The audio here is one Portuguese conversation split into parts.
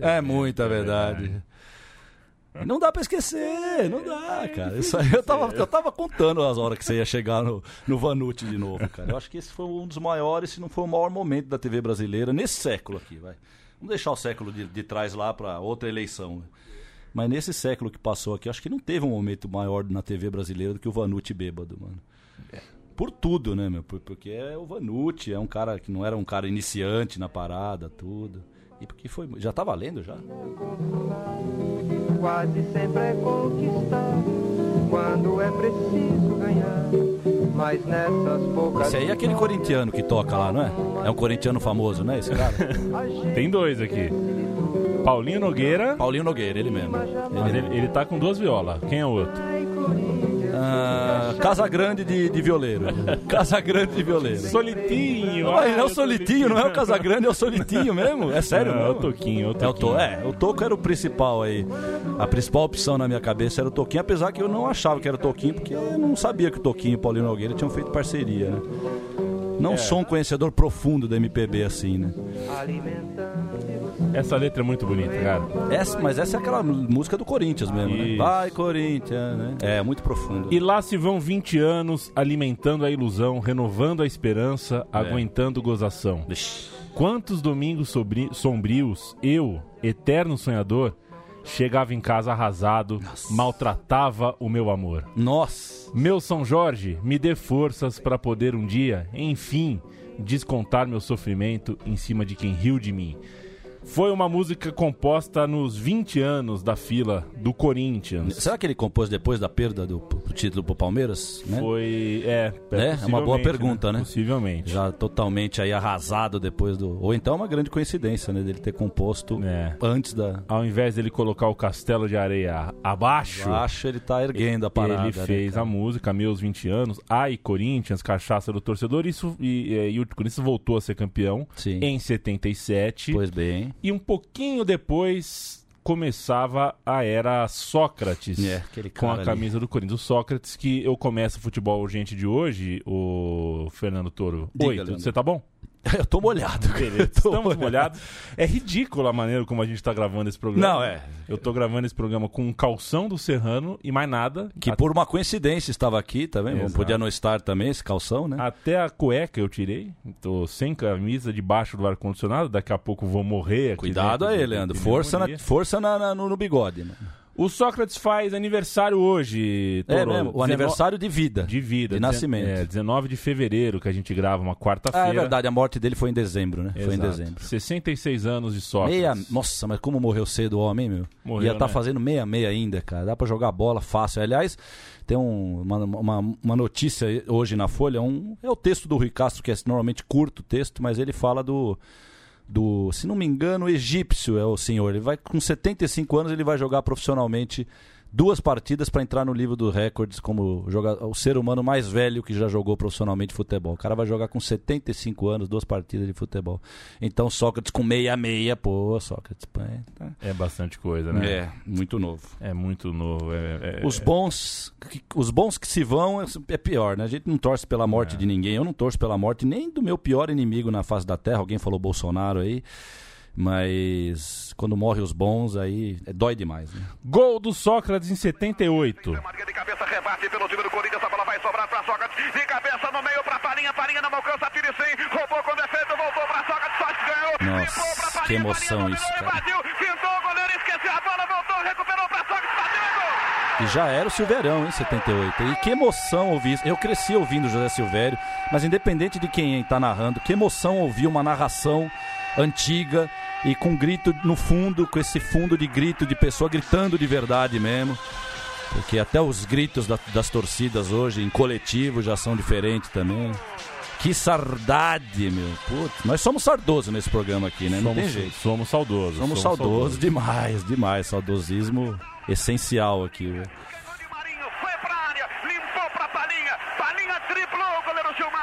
É muita verdade. Não dá pra esquecer, não dá, cara. Isso aí eu tava, eu tava contando as horas que você ia chegar no, no Vanucci de novo, cara. Eu acho que esse foi um dos maiores, se não foi o maior momento da TV brasileira nesse século aqui, vai. Vamos deixar o século de, de trás lá pra outra eleição. Né? Mas nesse século que passou aqui, acho que não teve um momento maior na TV brasileira do que o Vanucci bêbado, mano. Por tudo, né, meu? Porque é o Vanucci, é um cara que não era um cara iniciante na parada, tudo. E porque foi. Já tá valendo já? Quase sempre é conquistar quando é preciso ganhar. Mas nessas poucas. Esse aí é aquele corintiano que toca lá, não é? É um corintiano famoso, né? Esse cara? Tem dois aqui. Paulinho Nogueira. Paulinho Nogueira, ele mesmo. Ele, Mas ele, ele tá com duas violas. Quem é o outro? Ah, Casa Grande de, de Violeiro. Casa Grande de Violeiro. Solitinho. Não, é o Solitinho, não é o Casa Grande, é o Solitinho mesmo. É sério, não? É o Toquinho, é o Toquinho. É o, to, é, o Toco era o principal aí. A principal opção na minha cabeça era o Toquinho, apesar que eu não achava que era o Toquinho, porque eu não sabia que o Toquinho e o Paulinho Nogueira tinham feito parceria, né? Não é. sou um conhecedor profundo da MPB assim, né? Essa letra é muito bonita, cara. Essa, mas essa é aquela música do Corinthians mesmo, né? Isso. né? Vai, Corinthians, né? É, muito profundo. E lá se vão 20 anos alimentando a ilusão, renovando a esperança, é. aguentando gozação. Ixi. Quantos domingos sombrios eu, eterno sonhador, chegava em casa arrasado, Nossa. maltratava o meu amor. Nossa! Meu São Jorge, me dê forças para poder um dia, enfim, descontar meu sofrimento em cima de quem riu de mim. Foi uma música composta nos 20 anos da fila do Corinthians. Será que ele compôs depois da perda do, do título pro Palmeiras? Né? Foi. É, é, é uma boa pergunta, né? né? Possivelmente. Já totalmente aí arrasado depois do. Ou então é uma grande coincidência, né? Dele ter composto é. antes da. Ao invés dele colocar o castelo de areia abaixo. Abaixo ele tá erguendo a parada. Ele né, fez né, a música, meus 20 anos. Ai, Corinthians, cachaça do torcedor. Isso, e, e, e o Corinthians voltou a ser campeão Sim. em 77. Pois bem. E um pouquinho depois começava a era Sócrates é, com a camisa ali. do Corinthians. O Sócrates que eu começo o futebol urgente de hoje, o Fernando Toro. Oi, você tá bom? Eu tô molhado. Beleza, tô estamos molhado. molhados. É ridículo a maneira como a gente tá gravando esse programa. Não, é. Eu tô gravando esse programa com um calção do Serrano e mais nada. Que por uma coincidência estava aqui também. Exato. Podia não estar também esse calção, né? Até a cueca eu tirei. Tô sem camisa debaixo do ar-condicionado. Daqui a pouco vou morrer aqui. Cuidado aí, Leandro. Força, na, força na, na, no, no bigode, né? O Sócrates faz aniversário hoje, é Toro. É mesmo, o aniversário de vida. De vida. De nascimento. É, 19 de fevereiro que a gente grava, uma quarta-feira. Ah, é verdade, a morte dele foi em dezembro, né? Exato. Foi em dezembro. 66 anos de Sócrates. Meia... Nossa, mas como morreu cedo o homem, meu? Morreu, Ia estar tá né? fazendo meia-meia ainda, cara. Dá pra jogar bola fácil. Aliás, tem um, uma, uma, uma, notícia hoje na Folha, um, é o texto do Rui Castro, que é normalmente curto o texto, mas ele fala do do, se não me engano, egípcio é o senhor. Ele vai com 75 anos, ele vai jogar profissionalmente duas partidas para entrar no livro dos recordes como o ser humano mais velho que já jogou profissionalmente futebol. O cara vai jogar com 75 anos, duas partidas de futebol. Então Sócrates com meia-meia, pô, Sócrates. É, é bastante coisa, né? É, muito novo. É muito novo. É, é, os bons que, os bons que se vão é pior, né? A gente não torce pela morte é. de ninguém. Eu não torço pela morte nem do meu pior inimigo na face da terra. Alguém falou Bolsonaro aí. Mas quando morrem os bons, aí é, dói demais. Né? Gol do Sócrates em 78. De cabeça, rebate pelo time do Corinthians, a bola vai sobrar para Sócrates. De cabeça no meio para Palinha, Palinha não alcança. Roubou com defeito, voltou para Sócrates, Sócrates ganhou. Nossa, que emoção Palinha, isso, cara. Invadiu, pintou o goleiro, esqueceu a bola, voltou, recuperou para Sócrates, bateu e já era o Silveirão em 78. E que emoção ouvir isso. Eu cresci ouvindo José Silvério, mas independente de quem está narrando, que emoção ouvir uma narração antiga e com grito no fundo, com esse fundo de grito de pessoa gritando de verdade mesmo. Porque até os gritos da, das torcidas hoje, em coletivo, já são diferentes também. Que saudade, meu. Putz, nós somos saudosos nesse programa aqui, né? Não somos, tem jeito. Somos saudosos. Somos, somos saudosos, saudosos demais, demais. Saudosismo essencial aqui,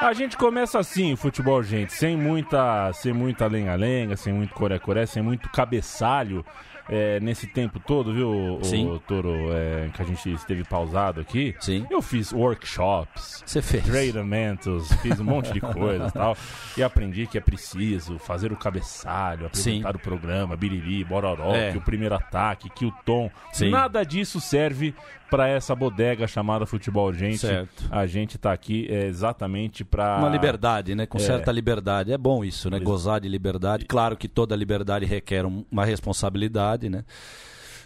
velho. A gente começa assim o futebol, gente, sem muita, sem muita lenga-lenga, sem muito coré-coré, sem muito cabeçalho é, nesse tempo todo, viu, Sim. o Toro, é, que a gente esteve pausado aqui, Sim. eu fiz workshops, Você fez. treinamentos, fiz um monte de coisas e tal, e aprendi que é preciso fazer o cabeçalho, apresentar Sim. o programa, biriri, bororó, é. que o primeiro ataque, que o tom, Sim. nada disso serve para essa bodega chamada Futebol Urgente. Certo. A gente está aqui é, exatamente para uma liberdade, né? Com é. certa liberdade. É bom isso, né? Gozar de liberdade. Claro que toda liberdade requer uma responsabilidade, né?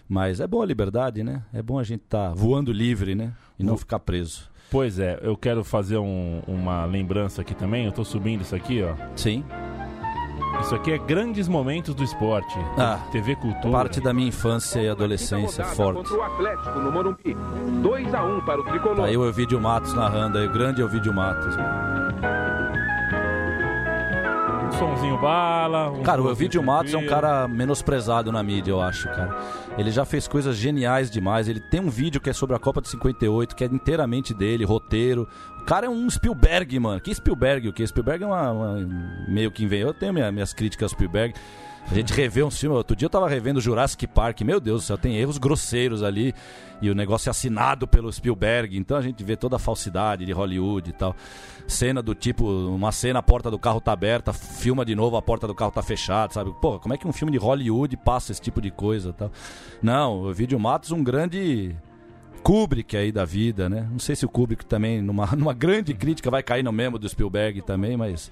Mas é bom a liberdade, né? É bom a gente estar tá voando livre, né? E não ficar preso. Pois é, eu quero fazer um, uma lembrança aqui também. Eu estou subindo isso aqui, ó. Sim. Isso aqui é grandes momentos do esporte. Ah, TV Cultura. Parte da minha infância e adolescência forte. o Atlético no Morumbi. 2 a 1 para o tricolor. Tá aí o Evídio Matos narrando aí, o grande Evídio Matos somzinho bala. Um cara, o Elvídio Matos é um cara menosprezado na mídia, eu acho, cara. Ele já fez coisas geniais demais. Ele tem um vídeo que é sobre a Copa de 58, que é inteiramente dele, roteiro. O cara é um Spielberg, mano. Que Spielberg? O que? Spielberg é uma, uma meio que inventou. Eu tenho minha, minhas críticas ao Spielberg. A gente revê um filme. Outro dia eu tava revendo Jurassic Park. Meu Deus do céu, tem erros grosseiros ali. E o negócio é assinado pelo Spielberg. Então a gente vê toda a falsidade de Hollywood e tal. Cena do tipo, uma cena, a porta do carro tá aberta, filma de novo, a porta do carro tá fechada, sabe? Pô, como é que um filme de Hollywood passa esse tipo de coisa tal? Não, o Vídeo Matos um grande. Kubrick aí da vida, né? Não sei se o Kubrick também, numa, numa grande crítica, vai cair no mesmo do Spielberg também, mas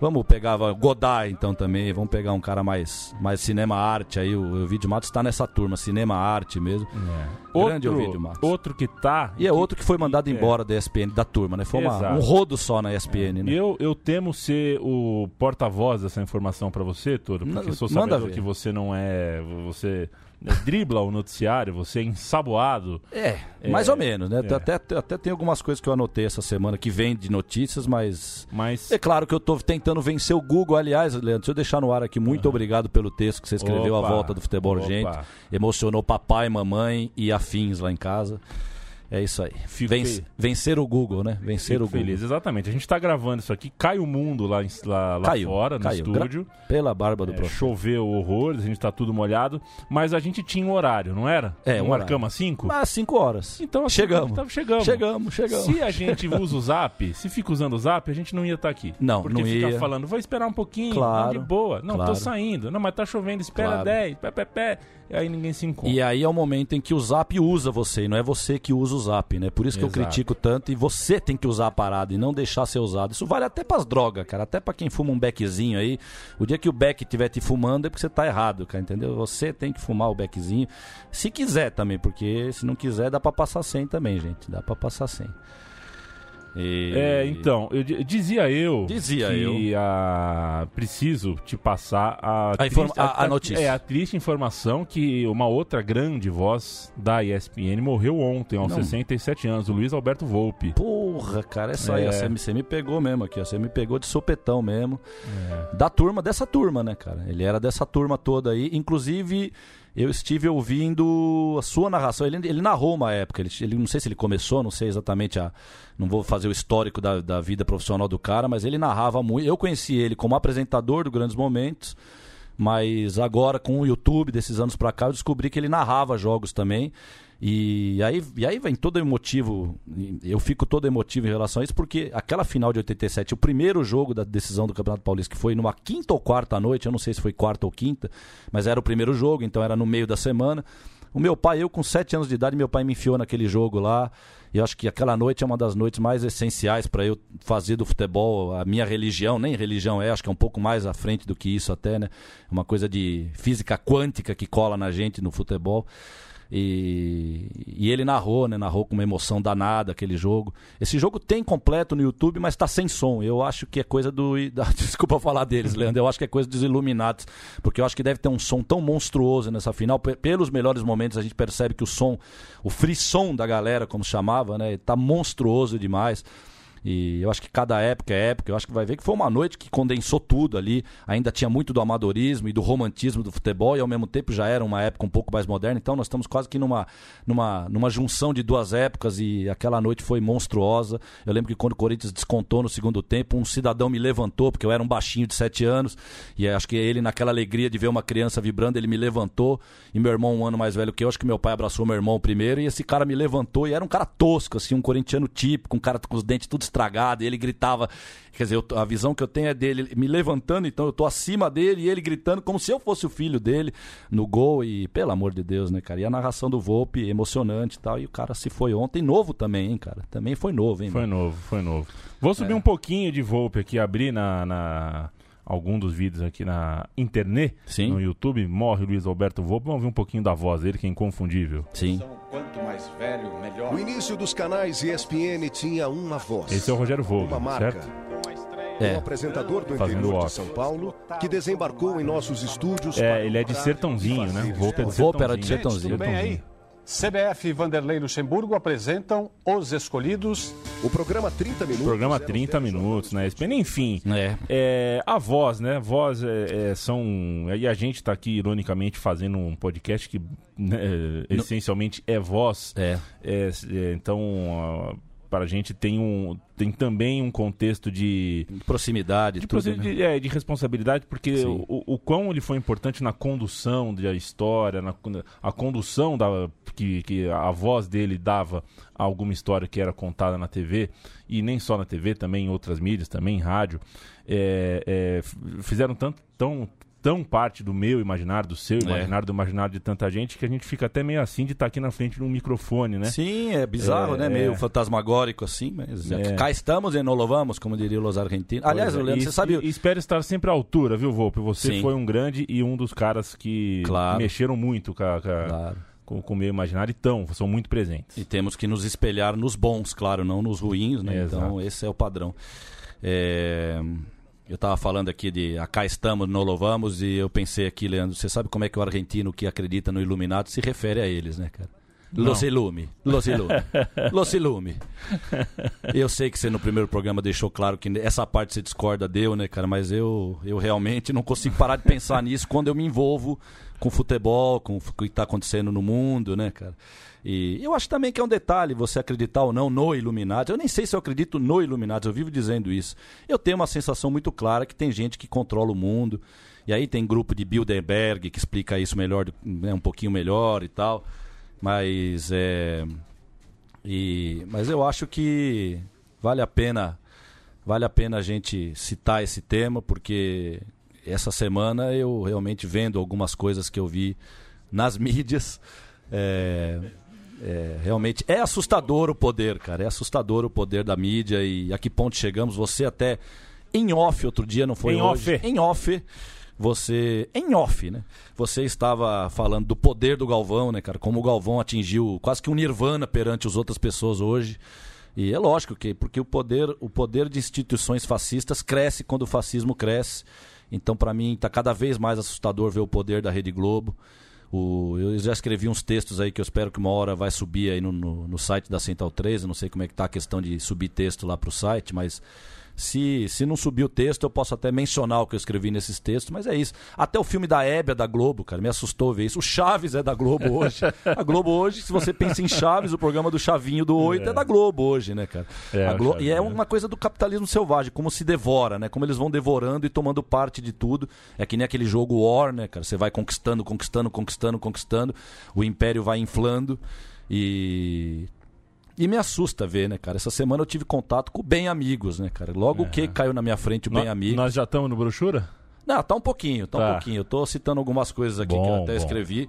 Vamos pegar Godard então também, vamos pegar um cara mais, mais cinema arte aí, o Ovidio Matos está nessa turma, cinema arte mesmo. É. Grande outro, Ovidio Matos. Outro que tá... E é outro que foi mandado embora da ESPN, da turma, né? Foi uma, um rodo só na ESPN, é. né? Eu, eu temo ser o porta-voz dessa informação para você, Toro, porque N sou sabendo que você não é... Você dribla o noticiário, você é ensaboado. É, é mais ou menos, né? É. Até, até tem algumas coisas que eu anotei essa semana que vem de notícias, mas. mas... É claro que eu estou tentando vencer o Google. Aliás, Leandro, deixa eu deixar no ar aqui. Muito uhum. obrigado pelo texto que você escreveu Opa. à volta do futebol urgente. Emocionou papai, mamãe e afins lá em casa. É isso aí. Vence, vencer o Google, né? Vencer Fico o Google. Feliz, exatamente. A gente está gravando isso aqui, cai o mundo lá, lá, lá caiu, fora, no caiu. estúdio. Gra pela barba do é, Choveu horrores, a gente está tudo molhado, mas a gente tinha um horário, não era? É, um marcamos às 5? Às 5 horas. Então assim, chegamos. Então, chegamos. Chegamos, chegamos. Se a gente usa o Zap, se fica usando o Zap, a gente não ia estar tá aqui. Não, porque não ia. falando, vou esperar um pouquinho, claro, de boa. Não, claro. tô saindo. Não, mas tá chovendo, espera claro. 10, pé, pé, pé. E aí ninguém se encontra. E aí é o momento em que o Zap usa você, e não é você que usa o Zap, né? Por isso que Exato. eu critico tanto e você tem que usar a parada e não deixar ser usado. Isso vale até pras drogas, cara. Até para quem fuma um beckzinho aí. O dia que o beck estiver te fumando é porque você tá errado, cara, entendeu? Você tem que fumar o beckzinho. Se quiser também, porque se não quiser dá para passar sem também, gente. Dá para passar sem. E... É, então, eu dizia eu dizia que eu. A, preciso te passar a, a, triste, a, a, notícia. É, a triste informação que uma outra grande voz da ESPN morreu ontem, aos Não. 67 anos, o Luiz Alberto Volpe. Porra, cara, essa é. aí, você me pegou mesmo aqui, você me pegou de sopetão mesmo. É. Da turma, dessa turma, né, cara? Ele era dessa turma toda aí, inclusive eu estive ouvindo a sua narração. Ele, ele narrou uma época, ele, ele, não sei se ele começou, não sei exatamente a. Não vou fazer o histórico da, da vida profissional do cara, mas ele narrava muito. Eu conheci ele como apresentador do Grandes Momentos, mas agora com o YouTube, desses anos pra cá, eu descobri que ele narrava jogos também. E aí, e aí vem todo emotivo, eu fico todo emotivo em relação a isso, porque aquela final de 87, o primeiro jogo da decisão do Campeonato Paulista, que foi numa quinta ou quarta noite, eu não sei se foi quarta ou quinta, mas era o primeiro jogo, então era no meio da semana. O meu pai, eu com sete anos de idade, meu pai me enfiou naquele jogo lá. E eu acho que aquela noite é uma das noites mais essenciais para eu fazer do futebol a minha religião, nem religião é, acho que é um pouco mais à frente do que isso até, né? Uma coisa de física quântica que cola na gente no futebol. E, e, ele narrou, né? Narrou com uma emoção danada aquele jogo. Esse jogo tem completo no YouTube, mas está sem som. Eu acho que é coisa do. Da, desculpa falar deles, Leandro. Eu acho que é coisa dos Iluminados. Porque eu acho que deve ter um som tão monstruoso nessa final. Pelos melhores momentos, a gente percebe que o som, o frisson da galera, como chamava, né? Tá monstruoso demais. E eu acho que cada época é época. Eu acho que vai ver que foi uma noite que condensou tudo ali. Ainda tinha muito do amadorismo e do romantismo do futebol e ao mesmo tempo já era uma época um pouco mais moderna. Então nós estamos quase que numa, numa, numa junção de duas épocas e aquela noite foi monstruosa. Eu lembro que quando o Corinthians descontou no segundo tempo, um cidadão me levantou, porque eu era um baixinho de sete anos, e acho que ele, naquela alegria de ver uma criança vibrando, ele me levantou. E meu irmão, um ano mais velho que eu, acho que meu pai abraçou meu irmão primeiro, e esse cara me levantou, e era um cara tosco, assim, um corintiano típico, um cara com os dentes tudo estragado, e ele gritava. Quer dizer, eu, a visão que eu tenho é dele me levantando, então eu tô acima dele e ele gritando como se eu fosse o filho dele no gol. E, pelo amor de Deus, né, cara? E a narração do Volpe, emocionante e tal. E o cara se foi ontem, novo também, hein, cara? Também foi novo, hein? Foi mano? novo, foi novo. Vou subir é. um pouquinho de Volpe aqui, abrir na, na algum dos vídeos aqui na internet, Sim. no YouTube, morre Luiz Alberto Volpe. Vamos ver um pouquinho da voz dele, que é inconfundível. Sim. Quanto mais velho, melhor. O início dos canais ESPN tinha uma voz. Esse é o Rogério Volpe, uma marca. certo? É. O apresentador do interior de São Paulo, que desembarcou em nossos estúdios. É, ele é de Sertãozinho, né? Volpe é de Sertãozinho. era de Sertãozinho. Tudo bem aí? CBF e Vanderlei Luxemburgo apresentam Os Escolhidos. O programa 30 minutos. O programa 30 minutos, né? Enfim, é. é. a voz, né? Voz é, é, são. E a gente está aqui, ironicamente, fazendo um podcast que né, essencialmente é voz. É. é, é então para a gente tem, um, tem também um contexto de, proximidade, de, tudo, né? de, é, de responsabilidade, porque o, o, quão ele foi importante na condução da história, na a condução da, que, que a voz dele dava a alguma história que era contada na TV, e nem só na TV, também em outras mídias, também em rádio, é, é, fizeram tanto, tão, tão parte do meu imaginário, do seu é. imaginário, é. do imaginário de tanta gente, que a gente fica até meio assim de estar tá aqui na frente de um microfone, né? Sim, é bizarro, é, né? Meio é. fantasmagórico assim, mas é. cá estamos e não louvamos, como diria Los Argentinos. Aliás, Leandro, você sabe... E, espero estar sempre à altura, viu, Volpe? Você Sim. foi um grande e um dos caras que claro. mexeram muito com a... Claro com, o meio imaginário e tão, são muito presentes. E temos que nos espelhar nos bons, claro, não nos ruins, né? É, então exato. esse é o padrão. É... Eu estava falando aqui de acá estamos, não louvamos, e eu pensei aqui, Leandro, você sabe como é que o argentino que acredita no Iluminado se refere a eles, né, cara? Los Ilume. Los Ilume. Los Ilume. Eu sei que você no primeiro programa deixou claro que essa parte você discorda deu, né, cara? Mas eu, eu realmente não consigo parar de pensar nisso quando eu me envolvo com futebol, com o que está acontecendo no mundo, né, cara? E eu acho também que é um detalhe você acreditar ou não no Illuminati. Eu nem sei se eu acredito no Illuminati, eu vivo dizendo isso. Eu tenho uma sensação muito clara que tem gente que controla o mundo. E aí tem grupo de Bilderberg que explica isso melhor, né, um pouquinho melhor e tal. Mas é. E, mas eu acho que vale a pena vale a pena a gente citar esse tema porque essa semana eu realmente vendo algumas coisas que eu vi nas mídias é, é, realmente é assustador o poder, cara. É assustador o poder da mídia e a que ponto chegamos. Você até em off outro dia, não foi em hoje? Off. Em off. Você, em off, né? Você estava falando do poder do Galvão, né, cara? Como o Galvão atingiu quase que um nirvana perante as outras pessoas hoje. E é lógico que porque o poder, o poder de instituições fascistas cresce quando o fascismo cresce. Então, para mim, está cada vez mais assustador ver o poder da Rede Globo. O, eu já escrevi uns textos aí que eu espero que uma hora vai subir aí no, no, no site da Central 3. Eu não sei como é que tá a questão de subir texto lá para o site, mas se, se não subir o texto, eu posso até mencionar o que eu escrevi nesses textos, mas é isso. Até o filme da Hebe é da Globo, cara, me assustou ver isso. O Chaves é da Globo hoje. A Globo hoje, se você pensa em Chaves, o programa do Chavinho do Oito é, é da Globo hoje, né, cara? É, Globo... E é uma coisa do capitalismo selvagem, como se devora, né? Como eles vão devorando e tomando parte de tudo. É que nem aquele jogo War, né, cara? Você vai conquistando, conquistando, conquistando, conquistando. O império vai inflando. E e me assusta ver, né, cara? Essa semana eu tive contato com Bem Amigos, né, cara? Logo o que caiu na minha frente o Bem Amigos. Nós já estamos no brochura? Não, tá um pouquinho, tá, tá, um pouquinho. Eu tô citando algumas coisas aqui bom, que eu até bom. escrevi.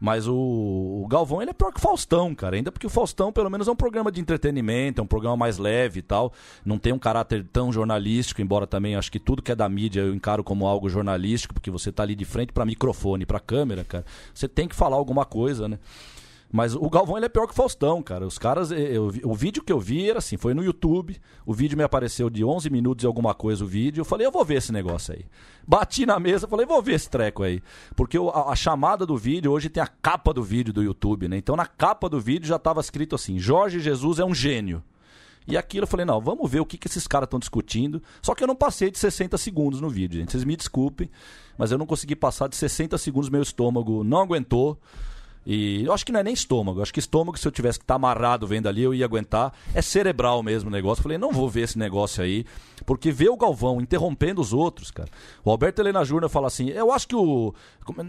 Mas o, o, Galvão ele é pior que o Faustão, cara. Ainda porque o Faustão, pelo menos, é um programa de entretenimento, é um programa mais leve e tal. Não tem um caráter tão jornalístico, embora também acho que tudo que é da mídia eu encaro como algo jornalístico, porque você tá ali de frente para microfone, para câmera, cara. Você tem que falar alguma coisa, né? Mas o Galvão ele é pior que o Faustão, cara. Os caras, eu, o vídeo que eu vi era assim, foi no YouTube. O vídeo me apareceu de 11 minutos e alguma coisa o vídeo. Eu falei, eu vou ver esse negócio aí. Bati na mesa, falei, vou ver esse treco aí. Porque a, a, chamada do vídeo hoje tem a capa do vídeo do YouTube, né? Então na capa do vídeo já estava escrito assim: Jorge Jesus é um gênio. E aquilo eu falei, não, vamos ver o que, que esses caras estão discutindo. Só que eu não passei de 60 segundos no vídeo, gente. Vocês me desculpem, mas eu não consegui passar de 60 segundos, meu estômago não aguentou. E eu acho que não é nem estômago. Eu acho que estômago, se eu tivesse que estar tá amarrado vendo ali, eu ia aguentar. É cerebral mesmo o negócio. Eu falei, não vou ver esse negócio aí. Porque ver o Galvão interrompendo os outros, cara. O Alberto Helena Júnior fala assim: eu acho que o.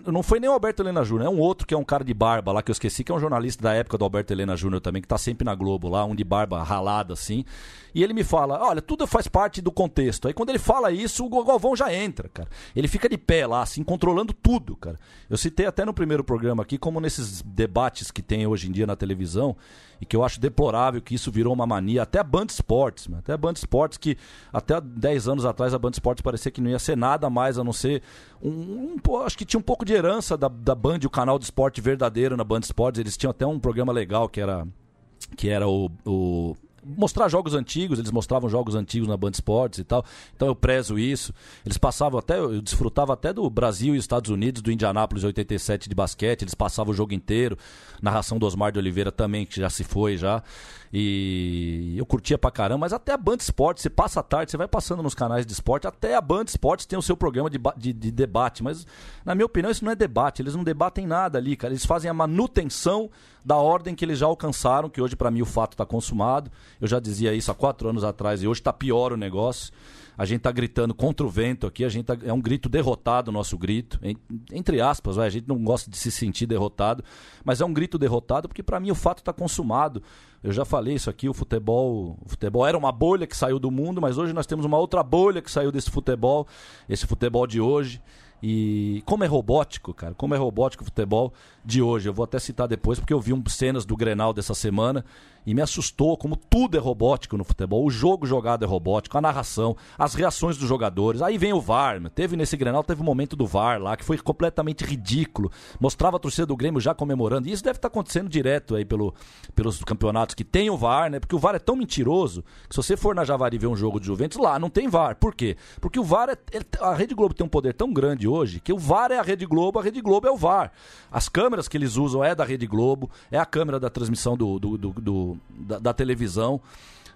Não foi nem o Alberto Helena Júnior, é um outro que é um cara de barba lá, que eu esqueci, que é um jornalista da época do Alberto Helena Júnior também, que tá sempre na Globo lá, um de barba ralada assim. E ele me fala: olha, tudo faz parte do contexto. Aí quando ele fala isso, o Galvão já entra, cara. Ele fica de pé lá, assim, controlando tudo, cara. Eu citei até no primeiro programa aqui, como debates que tem hoje em dia na televisão, e que eu acho deplorável que isso virou uma mania, até a Band Esportes, até a Band Esportes, que até 10 anos atrás a Band Esportes parecia que não ia ser nada mais a não ser um, um acho que tinha um pouco de herança da, da Band, o canal de esporte verdadeiro na Band Esportes, eles tinham até um programa legal que era que era o, o mostrar jogos antigos, eles mostravam jogos antigos na Band Esportes e tal. Então eu prezo isso. Eles passavam até, eu desfrutava até do Brasil e Estados Unidos, do Indianápolis 87 de basquete, eles passavam o jogo inteiro. Narração do Osmar de Oliveira também, que já se foi já. E eu curtia pra caramba, mas até a Band Esportes, você passa a tarde, você vai passando nos canais de esporte, até a Band Esportes tem o seu programa de, de, de, debate. Mas, na minha opinião, isso não é debate, eles não debatem nada ali, cara. Eles fazem a manutenção da ordem que eles já alcançaram, que hoje para mim o fato está consumado. Eu já dizia isso há quatro anos atrás e hoje está pior o negócio. A gente está gritando contra o vento aqui, a gente tá, é um grito derrotado o nosso grito, entre aspas, vai, a gente não gosta de se sentir derrotado, mas é um grito derrotado porque para mim o fato está consumado. Eu já falei isso aqui, o futebol, o futebol era uma bolha que saiu do mundo, mas hoje nós temos uma outra bolha que saiu desse futebol, esse futebol de hoje. E como é robótico, cara, como é robótico o futebol de hoje. Eu vou até citar depois, porque eu vi um, cenas do Grenal dessa semana e me assustou como tudo é robótico no futebol. O jogo jogado é robótico, a narração, as reações dos jogadores. Aí vem o VAR. Teve nesse Grenal, teve um momento do VAR lá que foi completamente ridículo. Mostrava a torcida do Grêmio já comemorando. E isso deve estar acontecendo direto aí pelo, pelos campeonatos que tem o VAR, né? Porque o VAR é tão mentiroso que se você for na Javari ver um jogo de Juventus, lá não tem VAR. Por quê? Porque o VAR é, a Rede Globo tem um poder tão grande hoje que o VAR é a Rede Globo, a Rede Globo é o VAR. As câmeras que eles usam é da Rede Globo, é a câmera da transmissão do, do, do, do da, da televisão.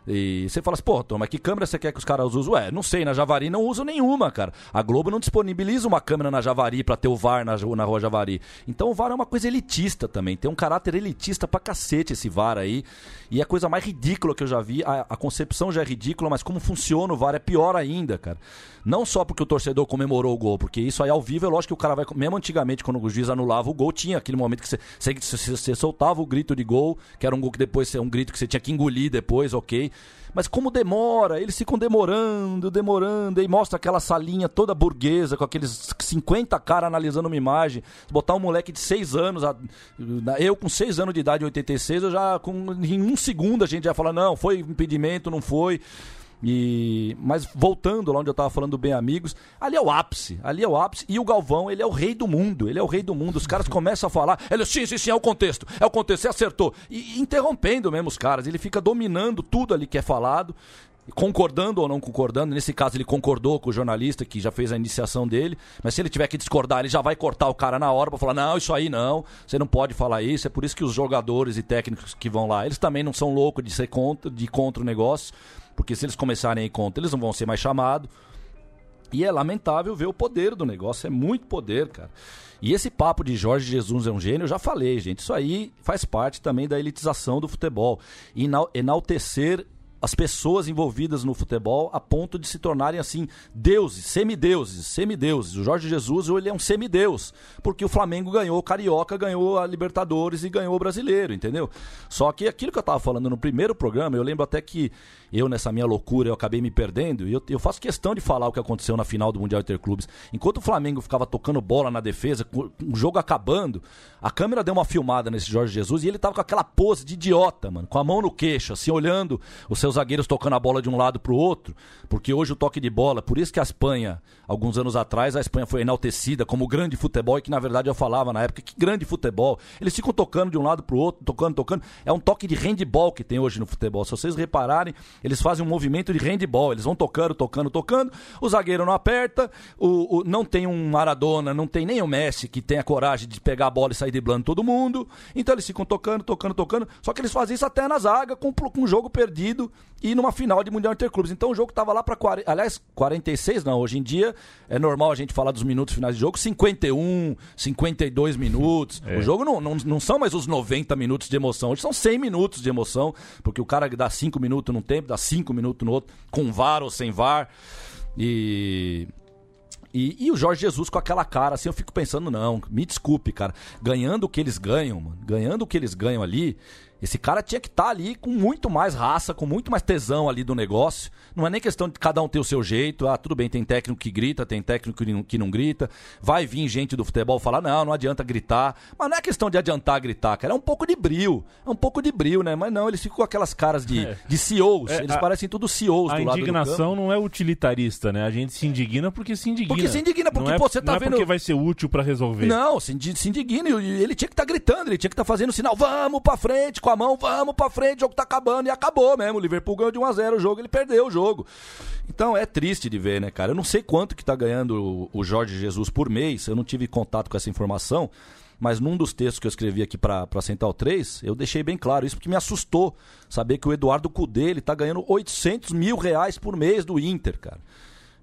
E você fala assim, pô, Tom, mas que câmera você quer que os caras usem? Ué, não sei, na Javari não uso nenhuma, cara. A Globo não disponibiliza uma câmera na Javari para ter o VAR na, na rua Javari. Então o VAR é uma coisa elitista também. Tem um caráter elitista pra cacete esse VAR aí. E é a coisa mais ridícula que eu já vi. A, a concepção já é ridícula, mas como funciona o VAR é pior ainda, cara. Não só porque o torcedor comemorou o gol, porque isso aí ao vivo é lógico que o cara vai. Mesmo antigamente, quando o juiz anulava o gol, tinha aquele momento que você, você, você, você soltava o grito de gol, que era um gol que depois um grito que você tinha que engolir depois, ok. Mas como demora, eles ficam demorando, demorando, e mostra aquela salinha toda burguesa, com aqueles 50 caras analisando uma imagem. Botar um moleque de 6 anos, eu com 6 anos de idade, em 86, eu já, com, em um segundo a gente já fala, não, foi impedimento, não foi. E, mas voltando lá onde eu estava falando do Bem Amigos, ali é o ápice, ali é o ápice. E o Galvão, ele é o rei do mundo, ele é o rei do mundo. Os caras começam a falar, ele, sim, sim, sim, é o contexto, é o contexto, você acertou. E interrompendo mesmo os caras, ele fica dominando tudo ali que é falado concordando ou não concordando. Nesse caso, ele concordou com o jornalista que já fez a iniciação dele. Mas se ele tiver que discordar, ele já vai cortar o cara na hora para falar: não, isso aí não, você não pode falar isso. É por isso que os jogadores e técnicos que vão lá, eles também não são loucos de ser contra, de contra o negócio. Porque se eles começarem a ir contra, eles não vão ser mais chamados. E é lamentável ver o poder do negócio, é muito poder, cara. E esse papo de Jorge Jesus é um gênio, eu já falei, gente. Isso aí faz parte também da elitização do futebol. Enaltecer as pessoas envolvidas no futebol a ponto de se tornarem assim deuses, semideuses, semideuses. O Jorge Jesus ele é um semideus, porque o Flamengo ganhou o Carioca, ganhou a Libertadores e ganhou o Brasileiro, entendeu? Só que aquilo que eu estava falando no primeiro programa, eu lembro até que eu nessa minha loucura eu acabei me perdendo e eu, eu faço questão de falar o que aconteceu na final do Mundial Interclubes. Enquanto o Flamengo ficava tocando bola na defesa, com o jogo acabando, a câmera deu uma filmada nesse Jorge Jesus e ele tava com aquela pose de idiota, mano, com a mão no queixo, assim olhando os seus zagueiros tocando a bola de um lado pro outro, porque hoje o toque de bola, por isso que a Espanha, alguns anos atrás, a Espanha foi enaltecida como grande futebol, e que na verdade eu falava na época que grande futebol. Eles ficam tocando de um lado pro outro, tocando, tocando. É um toque de handball que tem hoje no futebol. Se vocês repararem, eles fazem um movimento de handball, eles vão tocando, tocando, tocando, o zagueiro não aperta, o, o não tem um Maradona, não tem nem o Messi que tem a coragem de pegar a bola e sair driblando todo mundo. Então eles ficam tocando, tocando, tocando. Só que eles fazem isso até na zaga, com, com um jogo perdido e numa final de Mundial Interclubes. Então o jogo estava lá para. Aliás, 46 não. Hoje em dia é normal a gente falar dos minutos finais de jogo, 51, 52 minutos. É. O jogo não, não, não são mais os 90 minutos de emoção. Hoje são 100 minutos de emoção, porque o cara dá 5 minutos num tempo, dá 5 minutos no outro, com VAR ou sem VAR. E. E, e, o Jorge Jesus com aquela cara, assim, eu fico pensando, não, me desculpe, cara. Ganhando o que eles ganham, mano, ganhando o que eles ganham ali, esse cara tinha que estar tá ali com muito mais raça, com muito mais tesão ali do negócio. Não é nem questão de cada um ter o seu jeito. Ah, tudo bem, tem técnico que grita, tem técnico que não, que não grita. Vai vir gente do futebol falar, não, não adianta gritar. Mas não é questão de adiantar gritar, cara. É um pouco de brilho. É um pouco de brilho, né? Mas não, eles ficam com aquelas caras de, é. de CEOs. É, eles a, parecem tudo CEOs do lado A indignação não é utilitarista, né? A gente se indigna porque se indigna. Porque se indigna, porque não é, pô, você tá não vendo... é porque vai ser útil para resolver. Não, se, se indigna. Ele tinha que estar tá gritando, ele tinha que estar tá fazendo sinal, vamos pra frente com a mão, vamos pra frente, o jogo tá acabando. E acabou mesmo. O Liverpool ganhou de 1x0 o jogo, ele perdeu o jogo. Então é triste de ver, né, cara? Eu não sei quanto que tá ganhando o Jorge Jesus por mês, eu não tive contato com essa informação. Mas num dos textos que eu escrevi aqui para Central 3, eu deixei bem claro isso, porque me assustou saber que o Eduardo Cudê, ele tá ganhando 800 mil reais por mês do Inter, cara.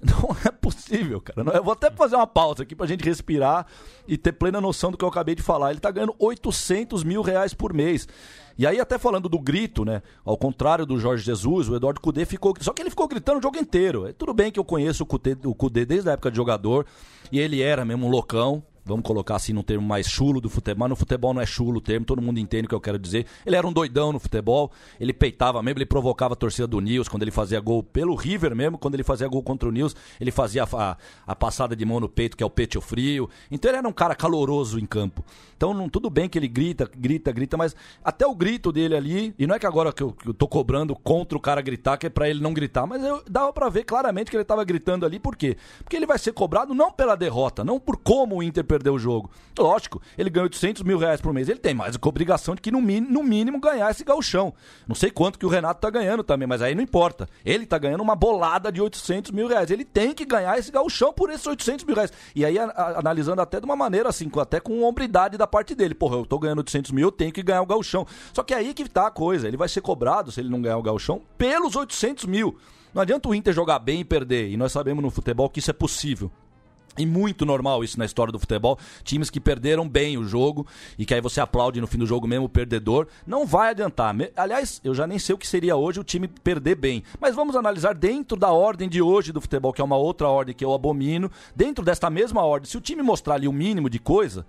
Não é possível, cara. Eu vou até fazer uma pausa aqui pra gente respirar e ter plena noção do que eu acabei de falar. Ele tá ganhando 800 mil reais por mês. E aí, até falando do grito, né? Ao contrário do Jorge Jesus, o Eduardo Cudê ficou. Só que ele ficou gritando o jogo inteiro. É, tudo bem que eu conheço o Cudê, o Cudê desde a época de jogador. E ele era mesmo um loucão vamos colocar assim num termo mais chulo do futebol, mas no futebol não é chulo o termo, todo mundo entende o que eu quero dizer. Ele era um doidão no futebol, ele peitava mesmo, ele provocava a torcida do Nils quando ele fazia gol pelo River mesmo, quando ele fazia gol contra o Nils, ele fazia a, a passada de mão no peito, que é o peito frio. Então ele era um cara caloroso em campo. Então não, tudo bem que ele grita, grita, grita, mas até o grito dele ali, e não é que agora que eu, que eu tô cobrando contra o cara gritar, que é pra ele não gritar, mas eu dava para ver claramente que ele tava gritando ali, por quê? Porque ele vai ser cobrado não pela derrota, não por como o Inter perdeu o jogo. Lógico, ele ganha 800 mil reais por mês. Ele tem mais obrigação de que, no mínimo, no mínimo, ganhar esse galchão. Não sei quanto que o Renato tá ganhando também, mas aí não importa. Ele tá ganhando uma bolada de 800 mil reais. Ele tem que ganhar esse galchão por esses 800 mil reais. E aí, a, a, analisando até de uma maneira assim, até com hombridade da parte dele. Porra, eu tô ganhando 800 mil, eu tenho que ganhar o galchão. Só que é aí que tá a coisa. Ele vai ser cobrado, se ele não ganhar o galchão, pelos 800 mil. Não adianta o Inter jogar bem e perder. E nós sabemos no futebol que isso é possível. E muito normal isso na história do futebol. Times que perderam bem o jogo e que aí você aplaude no fim do jogo mesmo o perdedor. Não vai adiantar. Aliás, eu já nem sei o que seria hoje o time perder bem. Mas vamos analisar dentro da ordem de hoje do futebol, que é uma outra ordem que eu abomino. Dentro desta mesma ordem, se o time mostrar ali o mínimo de coisa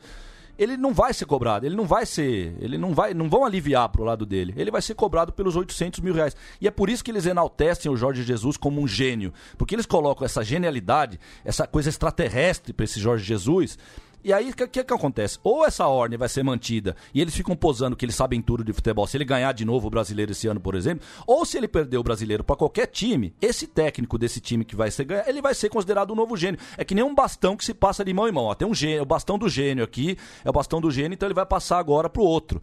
ele não vai ser cobrado, ele não vai ser, ele não vai, não vão aliviar pro lado dele. Ele vai ser cobrado pelos 800 mil reais. E é por isso que eles enaltecem o Jorge Jesus como um gênio, porque eles colocam essa genialidade, essa coisa extraterrestre para esse Jorge Jesus e aí, o que, que, que, acontece? Ou essa ordem vai ser mantida e eles ficam posando que eles sabem tudo de futebol, se ele ganhar de novo o brasileiro esse ano, por exemplo, ou se ele perder o brasileiro para qualquer time, esse técnico desse time que vai ser ganhar, ele vai ser considerado um novo gênio. É que nem um bastão que se passa de mão em mão. Ó, tem um gênio, o bastão do gênio aqui, é o bastão do gênio, então ele vai passar agora pro outro.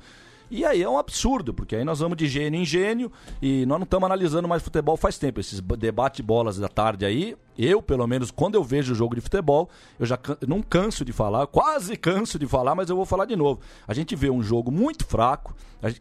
E aí é um absurdo, porque aí nós vamos de gênio em gênio e nós não estamos analisando mais futebol faz tempo. Esses debate bolas da tarde aí, eu, pelo menos, quando eu vejo o jogo de futebol, eu já não canso de falar, quase canso de falar, mas eu vou falar de novo. A gente vê um jogo muito fraco.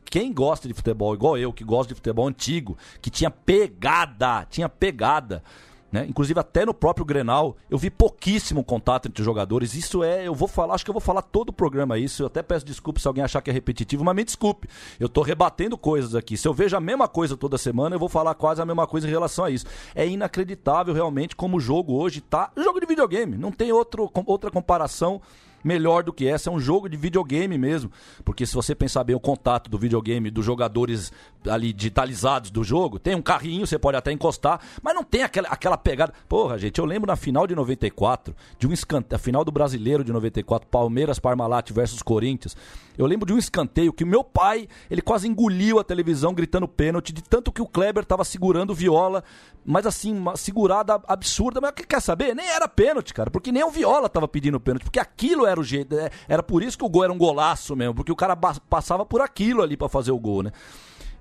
Quem gosta de futebol, igual eu, que gosta de futebol antigo, que tinha pegada, tinha pegada. Né? Inclusive, até no próprio Grenal, eu vi pouquíssimo contato entre os jogadores. Isso é, eu vou falar, acho que eu vou falar todo o programa isso. Eu até peço desculpa se alguém achar que é repetitivo, mas me desculpe. Eu estou rebatendo coisas aqui. Se eu vejo a mesma coisa toda semana, eu vou falar quase a mesma coisa em relação a isso. É inacreditável realmente como o jogo hoje tá. Jogo de videogame, não tem outro, outra comparação melhor do que essa. É um jogo de videogame mesmo. Porque se você pensar bem o contato do videogame, dos jogadores ali digitalizados do jogo, tem um carrinho, você pode até encostar, mas não tem aquela, aquela pegada. Porra, gente, eu lembro na final de 94, de um escanteio, a final do brasileiro de 94, Palmeiras, Parmalat versus Corinthians. Eu lembro de um escanteio que meu pai, ele quase engoliu a televisão gritando pênalti, de tanto que o Kleber tava segurando viola, mas assim, uma segurada absurda. Mas o que quer saber? Nem era pênalti, cara, porque nem o Viola tava pedindo pênalti, porque aquilo era o jeito. É, era por isso que o gol era um golaço mesmo, porque o cara passava por aquilo ali para fazer o gol, né?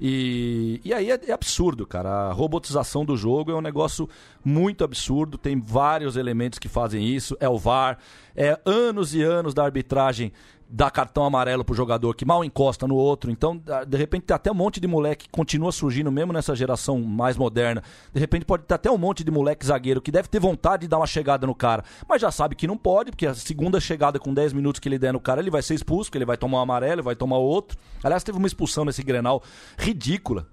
E, e aí é, é, absurdo, cara. A robotização do jogo é um negócio muito absurdo. Tem vários elementos que fazem isso. É o VAR, é anos e anos da arbitragem dá cartão amarelo pro jogador que mal encosta no outro. Então, de repente, até um monte de moleque que continua surgindo, mesmo nessa geração mais moderna. De repente, pode ter até um monte de moleque zagueiro que deve ter vontade de dar uma chegada no cara, mas já sabe que não pode, porque a segunda chegada com 10 minutos que ele der no cara, ele vai ser expulso, porque ele vai tomar um amarelo, vai tomar outro. Aliás, teve uma expulsão nesse grenal ridícula.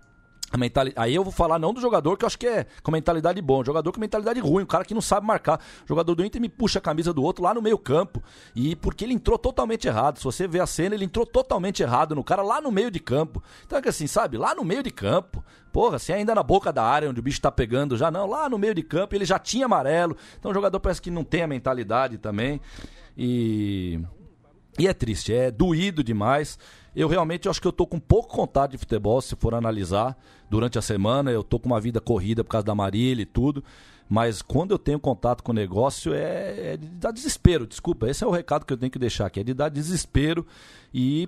Mentali... Aí eu vou falar não do jogador que eu acho que é com mentalidade bom, jogador com mentalidade ruim, o cara que não sabe marcar. O jogador do Inter me puxa a camisa do outro lá no meio campo. E porque ele entrou totalmente errado. Se você ver a cena, ele entrou totalmente errado no cara lá no meio de campo. Então é que assim, sabe? Lá no meio de campo. Porra, se ainda na boca da área onde o bicho tá pegando já, não, lá no meio de campo ele já tinha amarelo. Então o jogador parece que não tem a mentalidade também. E. E é triste, é doído demais. Eu realmente acho que eu tô com pouco contato de futebol, se for analisar durante a semana. Eu tô com uma vida corrida por causa da Marília e tudo. Mas quando eu tenho contato com o negócio, é, é de dar desespero. Desculpa, esse é o recado que eu tenho que deixar aqui. É de dar desespero e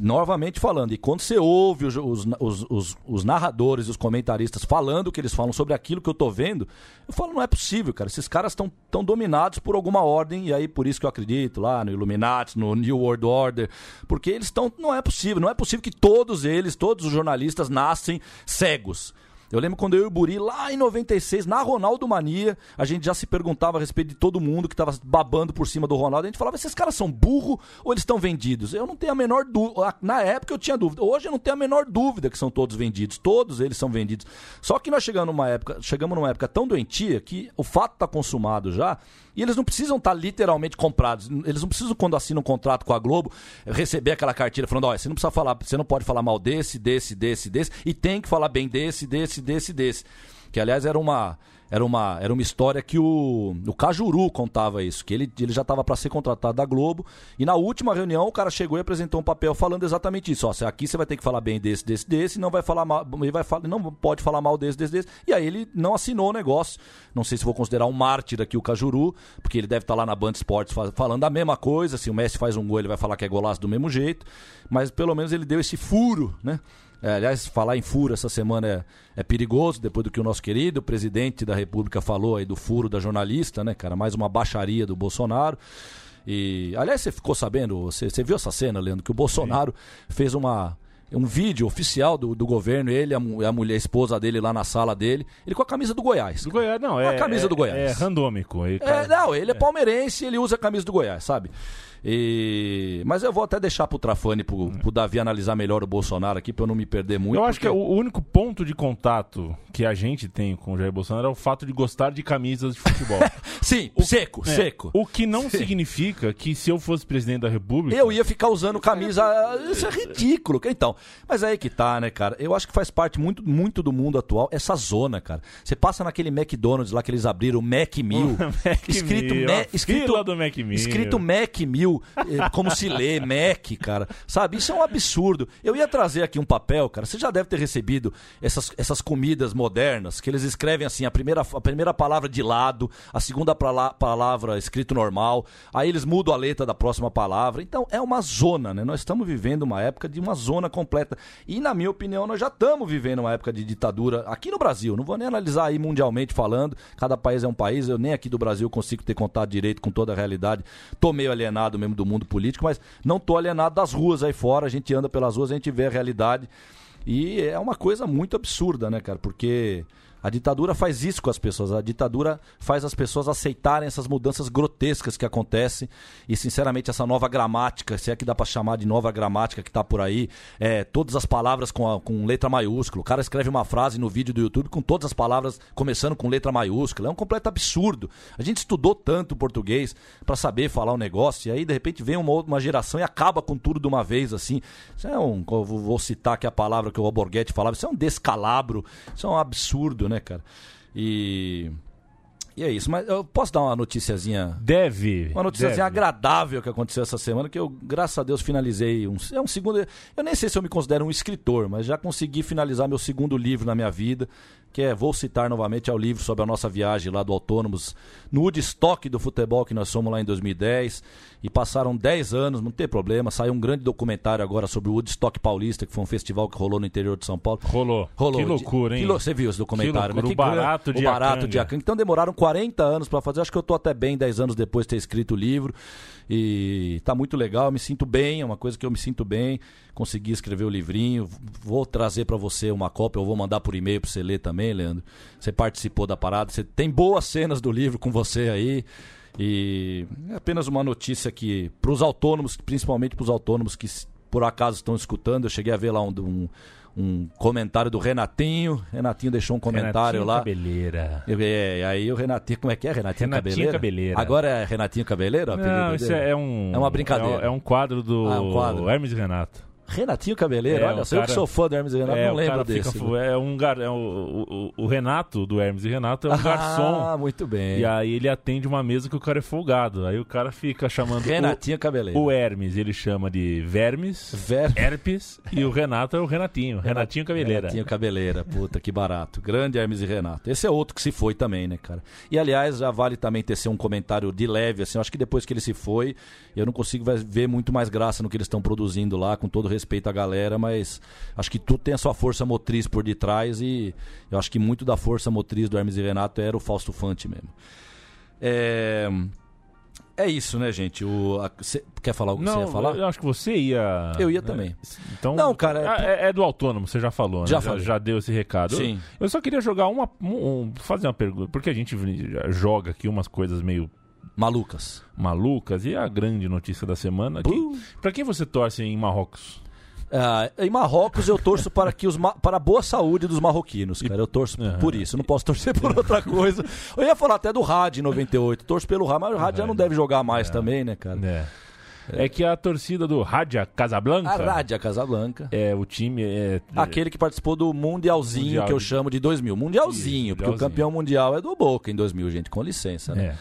novamente falando, e quando você ouve os, os, os, os, narradores, os comentaristas falando o que eles falam sobre aquilo que eu tô vendo, eu falo, não é possível, cara. Esses caras estão tão dominados por alguma ordem, e aí por isso que eu acredito lá no Illuminati, no New World Order, porque eles estão. Não é possível, não é possível que todos eles, todos os jornalistas, nascem cegos. Eu lembro quando eu e o Buri, lá em 96, na Ronaldo Mania, a gente já se perguntava a respeito de todo mundo que tava babando por cima do Ronaldo. A gente falava, esses caras são burro ou eles estão vendidos? Eu não tenho a menor dúvida. Na época eu tinha dúvida. Hoje eu não tenho a menor dúvida que são todos vendidos. Todos eles são vendidos. Só que nós chegamos numa época, chegamos numa época tão doentia que o fato está consumado já e eles não precisam estar tá literalmente comprados. Eles não precisam, quando assinam um contrato com a Globo, receber aquela cartilha falando: olha, você não precisa falar, você não pode falar mal desse, desse, desse, desse, e tem que falar bem desse, desse, desse, desse. Que aliás era uma era uma, era uma história que o, o Cajuru contava isso, que ele, ele já estava para ser contratado da Globo. E na última reunião o cara chegou e apresentou um papel falando exatamente isso. Ó, aqui você vai ter que falar bem desse, desse, desse, não vai falar mal, ele vai não pode falar mal desse, desse, desse. E aí ele não assinou o negócio. Não sei se vou considerar um mártir aqui o Cajuru, porque ele deve estar tá lá na Band Esportes falando a mesma coisa. Se o Messi faz um gol, ele vai falar que é golaço do mesmo jeito. Mas pelo menos ele deu esse furo, né? É, aliás, falar em furo essa semana é, é, perigoso, depois do que o nosso querido presidente da República falou aí do furo da jornalista, né, cara? Mais uma baixaria do Bolsonaro. E, aliás, você ficou sabendo, você, você viu essa cena, Leandro, que o Bolsonaro Sim. fez uma, um vídeo oficial do, do governo, ele, a, a mulher, a esposa dele lá na sala dele, ele com a camisa do Goiás. Do Goiás, não, é. A camisa é, do Goiás. É randômico. Ele, é, não, ele é, é palmeirense ele usa a camisa do Goiás, sabe? E... Mas eu vou até deixar pro Trafani, pro, pro Davi analisar melhor o Bolsonaro aqui, pra eu não me perder muito. Eu acho porque... que o único ponto de contato que a gente tem com o Jair Bolsonaro é o fato de gostar de camisas de futebol. Sim, o... seco, é. seco. O que não Sim. significa que se eu fosse presidente da República. Eu ia ficar usando camisa. Isso é ridículo. Então, mas aí que tá, né, cara? Eu acho que faz parte muito, muito do mundo atual essa zona, cara. Você passa naquele McDonald's lá que eles abriram, Mac Mill. Mac escrito, Mill, me, escrito, do Mac Mill. Escrito Mac Mill eh, como se lê, Mac, cara. Sabe? Isso é um absurdo. Eu ia trazer aqui um papel, cara. Você já deve ter recebido essas, essas comidas modernas que eles escrevem assim: a primeira, a primeira palavra de lado, a segunda palavra escrito normal, aí eles mudam a letra da próxima palavra. Então é uma zona, né? Nós estamos vivendo uma época de uma zona completa. E, na minha opinião, nós já estamos vivendo uma época de ditadura aqui no Brasil. Não vou nem analisar aí mundialmente falando, cada país é um país. Eu nem aqui do Brasil consigo ter contato direito com toda a realidade. Tô meio alienado mesmo do mundo político, mas não tô alienado das ruas aí fora. A gente anda pelas ruas, a gente vê a realidade. E é uma coisa muito absurda, né, cara? Porque a ditadura faz isso com as pessoas. A ditadura faz as pessoas aceitarem essas mudanças grotescas que acontecem. E, sinceramente, essa nova gramática, se é que dá para chamar de nova gramática que está por aí, é, todas as palavras com, a, com letra maiúscula. O cara escreve uma frase no vídeo do YouTube com todas as palavras começando com letra maiúscula. É um completo absurdo. A gente estudou tanto português para saber falar o um negócio. E aí, de repente, vem uma, uma geração e acaba com tudo de uma vez, assim. Isso é um. Vou citar aqui a palavra que o Alborguete falava. Isso é um descalabro. Isso é um absurdo, né, cara? E. E é isso, mas eu posso dar uma noticiazinha? Deve. Uma noticiazinha deve. agradável que aconteceu essa semana, que eu, graças a Deus, finalizei. Um, é um segundo. Eu nem sei se eu me considero um escritor, mas já consegui finalizar meu segundo livro na minha vida que é, vou citar novamente, é o livro sobre a nossa viagem lá do Autônomos, no Woodstock do futebol que nós somos lá em 2010. E passaram 10 anos, não tem problema. Saiu um grande documentário agora sobre o Woodstock Paulista, que foi um festival que rolou no interior de São Paulo. Rolou. Rolou. Que loucura, hein? Que, você viu esse documentário? Que loucura. Né? Que o barato de O barato de Acanga. Então demoraram 40 anos para fazer. Acho que eu tô até bem 10 anos depois de ter escrito o livro. E tá muito legal, eu me sinto bem, é uma coisa que eu me sinto bem. Consegui escrever o livrinho. Vou trazer para você uma cópia, eu vou mandar por e-mail para você ler também, Leandro. Você participou da parada, você tem boas cenas do livro com você aí. E é apenas uma notícia que, para os autônomos, principalmente para os autônomos que por acaso estão escutando, eu cheguei a ver lá um, um um comentário do Renatinho. Renatinho deixou um comentário Renatinho lá. Cabeleira. É, aí o Renatinho, como é que é? Renatinho, Renatinho Cabeleira? Cabeleira. Agora é Renatinho Cabeleira? Não, isso é um. É uma brincadeira. É, um quadro do ah, um quadro. Hermes e Renato. Renatinho Cabeleiro, é, olha, só cara, eu que sou fã do Hermes e Renato, é, não lembro desse. Fica, é um gar, é o, o, o, Renato do Hermes e Renato é um ah, garçom. Ah, muito bem. E aí ele atende uma mesa que o cara é folgado. Aí o cara fica chamando Renatinho o, Cabeleiro. O Hermes, ele chama de Vermes, Ver... Herpes e o Renato é o Renatinho, Renatinho Cabeleira. Renatinho Cabeleira, puta que barato. Grande Hermes e Renato. Esse é outro que se foi também, né, cara? E aliás, já vale também ter um comentário de leve assim, eu acho que depois que ele se foi, eu não consigo ver muito mais graça no que eles estão produzindo lá, com todo respeito à galera, mas acho que tudo tem a sua força motriz por detrás e eu acho que muito da força motriz do Hermes e Renato era o Fausto Fante mesmo. É... É isso, né, gente? O, a, cê, quer falar algo que você ia falar? Eu acho que você ia. Eu ia também. Então, não, cara. É, é do autônomo, você já falou, já né? Já, já, deu esse recado. Sim. Eu, eu só queria jogar uma. Um, fazer uma pergunta. Porque a gente joga aqui umas coisas meio Malucas. Malucas. E a grande notícia da semana. Que, para quem você torce em Marrocos? Uh, em Marrocos eu torço para que os para a boa saúde dos marroquinos, cara. Eu torço por isso. Não posso torcer por outra coisa. Eu ia falar até do Rádio em 98. Torço pelo Rádio, mas o Rádio já não deve jogar mais é. também, né, cara? É. É que a torcida do Rádia Casablanca. A Rádia Casablanca. É, o time. É... Aquele que participou do Mundialzinho, Mundial que eu chamo de 2000. Mundialzinho, Isso, porque mundialzinho. o campeão mundial é do Boca em 2000, gente, com licença, né? É.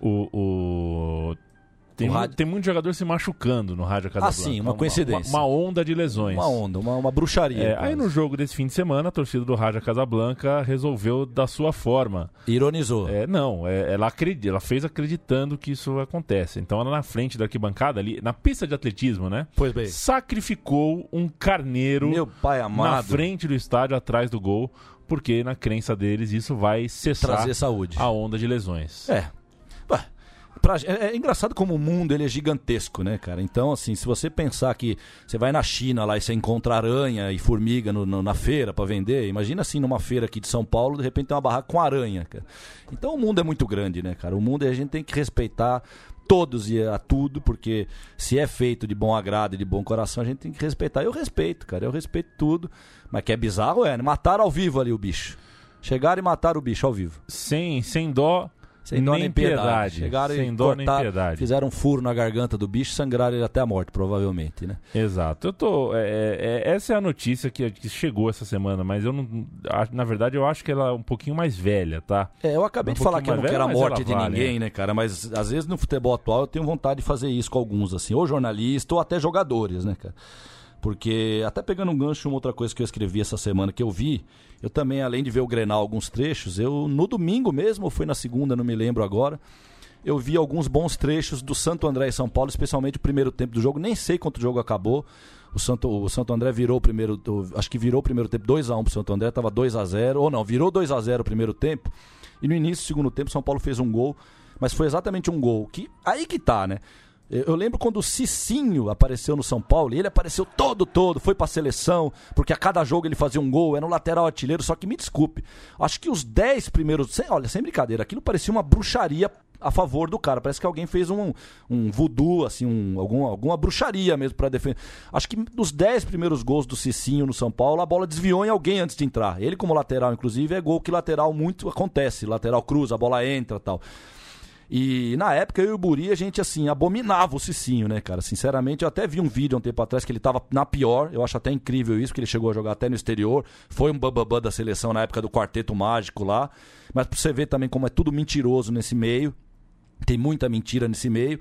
O, o... Tem, rádio... tem muito jogador se machucando no Rádio Casablanca. Ah, sim, uma, coincidência. Uma, uma, onda de lesões. Uma onda, uma, uma bruxaria. É, aí no jogo desse fim de semana, a torcida do Rádio Casablanca resolveu da sua forma. Ironizou. É, não, é, ela, acredita, ela fez acreditando que isso acontece. Então ela na frente da arquibancada ali, na pista de atletismo, né? Pois bem. Sacrificou um carneiro Meu pai amado. na frente do estádio, atrás do gol, porque na crença deles isso vai cessar Trazer saúde. a onda de lesões. É, Pra, é, é, engraçado como o mundo ele é gigantesco, né, cara? Então, assim, se você pensar que você vai na China lá e você encontra aranha e formiga no, no, na feira para vender, imagina assim numa feira aqui de São Paulo, de repente tem uma barraca com aranha, cara. Então o mundo é muito grande, né, cara? O mundo a gente tem que respeitar todos e a tudo, porque se é feito de bom agrado e de bom coração, a gente tem que respeitar. Eu respeito, cara, eu respeito tudo. Mas que é bizarro é? Mataram ao vivo ali o bicho. Chegaram e mataram o bicho ao vivo. Sem, sem dó sem dó nem, piedade. Chegaram Sem e dó cortaram, nem piedade. fizeram um furo na garganta do bicho e sangraram ele até a morte, provavelmente, né? Exato. Eu tô. É, é, é essa é a notícia que, que, chegou essa semana, mas eu não. Na verdade, eu acho que ela é um pouquinho mais velha, tá? É, eu acabei um de falar que eu não velha, quero a morte de vale, ninguém, é. né, cara? Mas às vezes no futebol atual eu tenho vontade de fazer isso com alguns, assim, ou jornalistas, ou até jogadores, né, cara? Porque, até pegando um gancho, uma outra coisa que eu escrevi essa semana que eu vi, eu também, além de ver o Grenal alguns trechos, eu no domingo mesmo, ou foi na segunda, não me lembro agora, eu vi alguns bons trechos do Santo André e São Paulo, especialmente o primeiro tempo do jogo. Nem sei quanto o jogo acabou. O Santo, o Santo André virou o primeiro. Acho que virou o primeiro tempo 2x1 pro Santo André, tava 2x0. Ou não, virou 2x0 o primeiro tempo. E no início do segundo tempo, São Paulo fez um gol. Mas foi exatamente um gol. que Aí que tá, né? Eu lembro quando o Cicinho apareceu no São Paulo, e ele apareceu todo, todo, foi pra seleção, porque a cada jogo ele fazia um gol, era um lateral artilheiro, só que me desculpe, acho que os 10 primeiros, sem, olha, sem brincadeira, aquilo parecia uma bruxaria a favor do cara. Parece que alguém fez um, um voodoo, assim, um, algum, alguma bruxaria mesmo para defender. Acho que nos 10 primeiros gols do Cicinho no São Paulo, a bola desviou em alguém antes de entrar. Ele, como lateral, inclusive, é gol que lateral muito acontece. Lateral cruza, a bola entra tal. E na época eu e o Buri, a gente assim, abominava o Cicinho, né, cara? Sinceramente, eu até vi um vídeo um tempo atrás que ele tava na pior. Eu acho até incrível isso, que ele chegou a jogar até no exterior. Foi um bababã da seleção na época do Quarteto Mágico lá. Mas pra você ver também como é tudo mentiroso nesse meio. Tem muita mentira nesse meio.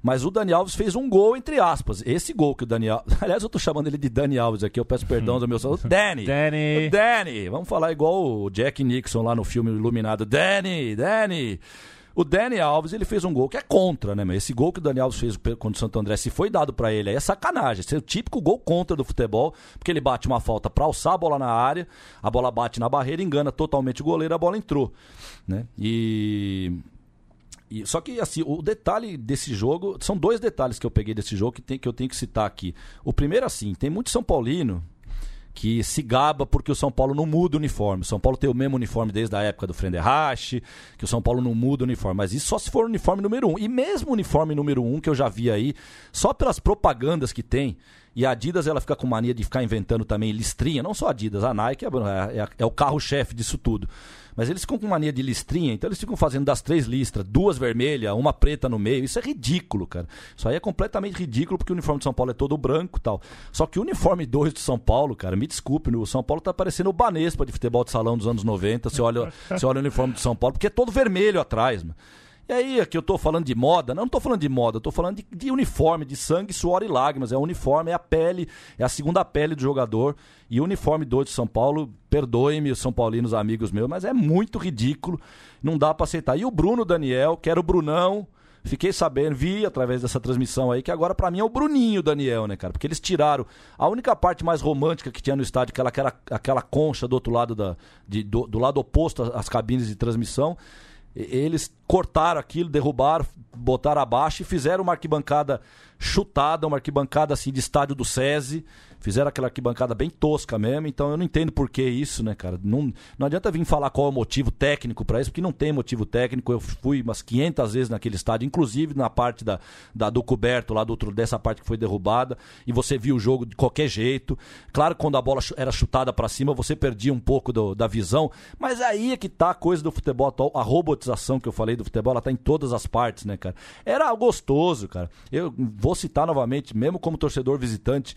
Mas o Dani Alves fez um gol, entre aspas. Esse gol que o Dani Alves. Aliás, eu tô chamando ele de Dani Alves aqui, eu peço perdão do meu. Danny! Danny! Danny! Vamos falar igual o Jack Nixon lá no filme Iluminado. Danny! Danny! O Dani Alves, ele fez um gol que é contra, né, meu? Esse gol que o Dani Alves fez contra o Santo André, se foi dado para ele, aí é sacanagem. Esse é o típico gol contra do futebol, porque ele bate uma falta para alçar a bola na área, a bola bate na barreira, engana totalmente o goleiro, a bola entrou, né? E e, só que assim, o detalhe desse jogo, são dois detalhes que eu peguei desse jogo que, tem, que eu tenho que citar aqui. O primeiro assim, tem muito São Paulino que se gaba porque o São Paulo não muda o uniforme. O São Paulo tem o mesmo uniforme desde a época do Frenderrache, que o São Paulo não muda o uniforme. Mas isso só se for o uniforme número um. E mesmo o uniforme número um que eu já vi aí, só pelas propagandas que tem, e a Adidas ela fica com mania de ficar inventando também listrinha, não só a Adidas, a Nike é, é, é o carro-chefe disso tudo. Mas eles ficam com mania de listrinha, então eles ficam fazendo das três listras, duas vermelhas, uma preta no meio. Isso é ridículo, cara. Isso aí é completamente ridículo porque o uniforme de São Paulo é todo branco tal. Só que o uniforme 2 de São Paulo, cara, me desculpe, o São Paulo tá parecendo o Banespa de futebol de salão dos anos 90. Você olha, você olha o uniforme de São Paulo, porque é todo vermelho atrás, mano. E aí, aqui eu tô falando de moda, não, tô falando de moda, tô falando de, de, uniforme, de sangue, suor e lágrimas. É o uniforme, é a pele, é a segunda pele do jogador. E o uniforme 2 de São Paulo, perdoem-me os São Paulinos amigos meus, mas é muito ridículo, não dá para aceitar. E o Bruno Daniel, que era o Brunão, fiquei sabendo, vi através dessa transmissão aí, que agora para mim é o Bruninho Daniel, né, cara? Porque eles tiraram a única parte mais romântica que tinha no estádio, aquela, aquela, aquela concha do outro lado, da, de, do, do lado oposto às cabines de transmissão eles cortaram aquilo, derrubaram, botaram abaixo e fizeram uma arquibancada chutada, uma arquibancada assim de estádio do SESI. Fizeram aquela arquibancada bem tosca mesmo, então eu não entendo por que isso, né, cara? Não, não adianta vir falar qual é o motivo técnico para isso, porque não tem motivo técnico. Eu fui umas 500 vezes naquele estádio, inclusive na parte da, da do coberto, lá do outro, dessa parte que foi derrubada, e você viu o jogo de qualquer jeito. Claro que quando a bola era chutada para cima, você perdia um pouco do, da visão, mas aí é que tá a coisa do futebol atual, a robotização que eu falei do futebol, ela tá em todas as partes, né, cara? Era gostoso, cara. Eu vou citar novamente, mesmo como torcedor visitante,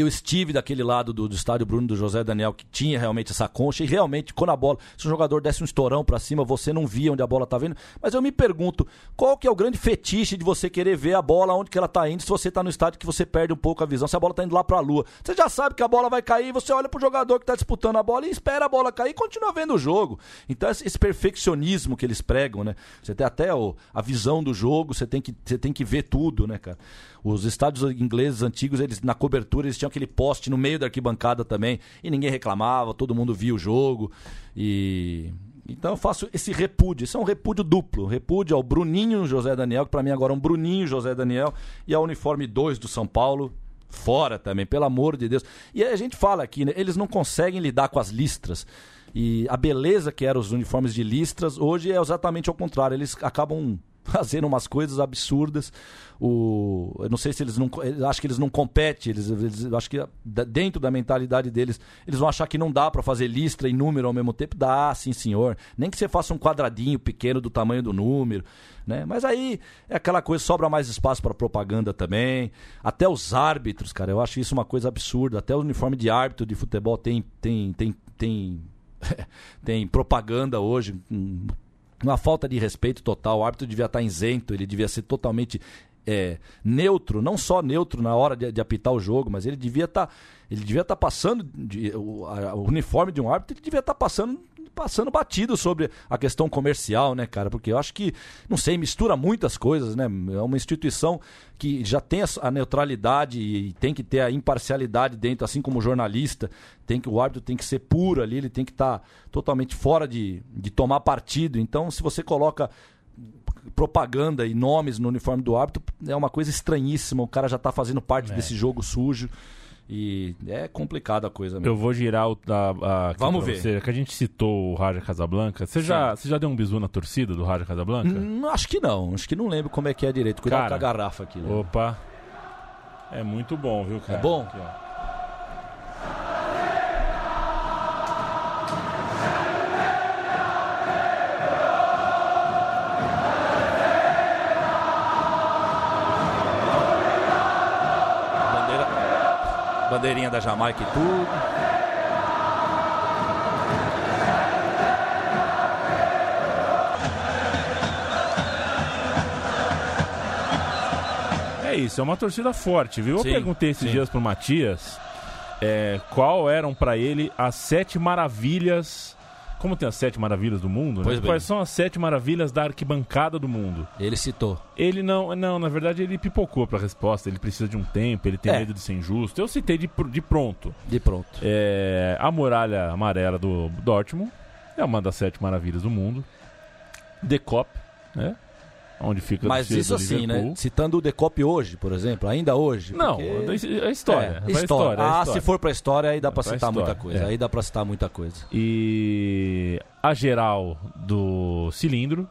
eu estive daquele lado do, do, estádio Bruno do José Daniel, que tinha realmente essa concha, e realmente, quando a bola, se o jogador desse um estourão para cima, você não via onde a bola tá vindo. Mas eu me pergunto, qual que é o grande fetiche de você querer ver a bola onde que ela tá indo, se você tá no estádio que você perde um pouco a visão, se a bola tá indo lá pra lua. Você já sabe que a bola vai cair, você olha pro jogador que tá disputando a bola e espera a bola cair e continua vendo o jogo. Então, esse perfeccionismo que eles pregam, né? Você tem até a visão do jogo, você tem, que, você tem que ver tudo, né, cara? Os estádios ingleses antigos, eles na cobertura, eles tinham aquele poste no meio da arquibancada também, e ninguém reclamava, todo mundo via o jogo. E então eu faço esse repúdio. Isso é um repúdio duplo. Repúdio ao Bruninho José Daniel, que para mim agora é um Bruninho José Daniel, e ao uniforme 2 do São Paulo, fora também, pelo amor de Deus. E a gente fala aqui, né, eles não conseguem lidar com as listras. E a beleza que eram os uniformes de listras, hoje é exatamente ao contrário. Eles acabam fazendo umas coisas absurdas. O, eu não sei se eles não. Acho que eles não competem. Eles, eles acho que dentro da mentalidade deles, eles vão achar que não dá para fazer listra e número ao mesmo tempo. Dá, sim, senhor. Nem que você faça um quadradinho pequeno do tamanho do número. Né? Mas aí é aquela coisa, sobra mais espaço para propaganda também. Até os árbitros, cara, eu acho isso uma coisa absurda. Até o uniforme de árbitro de futebol tem, tem, tem, tem, tem propaganda hoje uma falta de respeito total. O árbitro devia estar isento, ele devia ser totalmente é, neutro, não só neutro na hora de, de, apitar o jogo, mas ele devia estar, ele devia estar passando de, o, a, o, uniforme de um árbitro, ele devia estar passando passando batido sobre a questão comercial, né, cara? Porque eu acho que, não sei, mistura muitas coisas, né? É uma instituição que já tem a neutralidade e tem que ter a imparcialidade dentro, assim como o jornalista. Tem que, o árbitro tem que ser puro ali, ele tem que estar tá totalmente fora de, de tomar partido. Então, se você coloca propaganda e nomes no uniforme do árbitro, é uma coisa estranhíssima. O cara já está fazendo parte é. desse jogo sujo. E é complicada a coisa mesmo. Eu vou girar o, a, a Vamos ver. Você, que a gente citou o Raja Casablanca. Você já, você já deu um bisu na torcida do Raja Casablanca? Hum, acho que não. Acho que não lembro como é que é direito. Cuidado cara, com a garrafa aqui. Né? Opa. É muito bom, viu, cara? É bom? Aqui, bandeirinha da Jamaica e tudo. É isso, é uma torcida forte, viu? Sim, eu perguntei esses sim. dias pro Matias é, qual eram para ele as sete maravilhas como tem as sete maravilhas do mundo, né? quais são as sete maravilhas da arquibancada do mundo? Ele citou. Ele não, não, na verdade ele pipocou para a resposta. Ele precisa de um tempo, ele tem é. medo de ser injusto. Eu citei de, de pronto. De pronto. É, a muralha amarela do Dortmund é uma das sete maravilhas do mundo. The Cop, né? Onde fica Mas isso assim, né? Citando o Decop hoje, por exemplo, ainda hoje. Não, porque... é história. É, história. história. Ah, história. se for pra história, aí dá pra citar história, muita coisa. É. Aí dá pra citar muita coisa. E a geral do cilindro,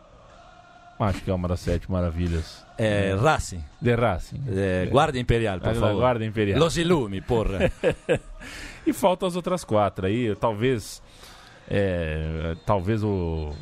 acho que é uma das sete maravilhas. É, Racing. De Racing. É, Guarda Imperial, por favor. Guarda Imperial. Los Ilumi, porra. e faltam as outras quatro aí, talvez... É, talvez o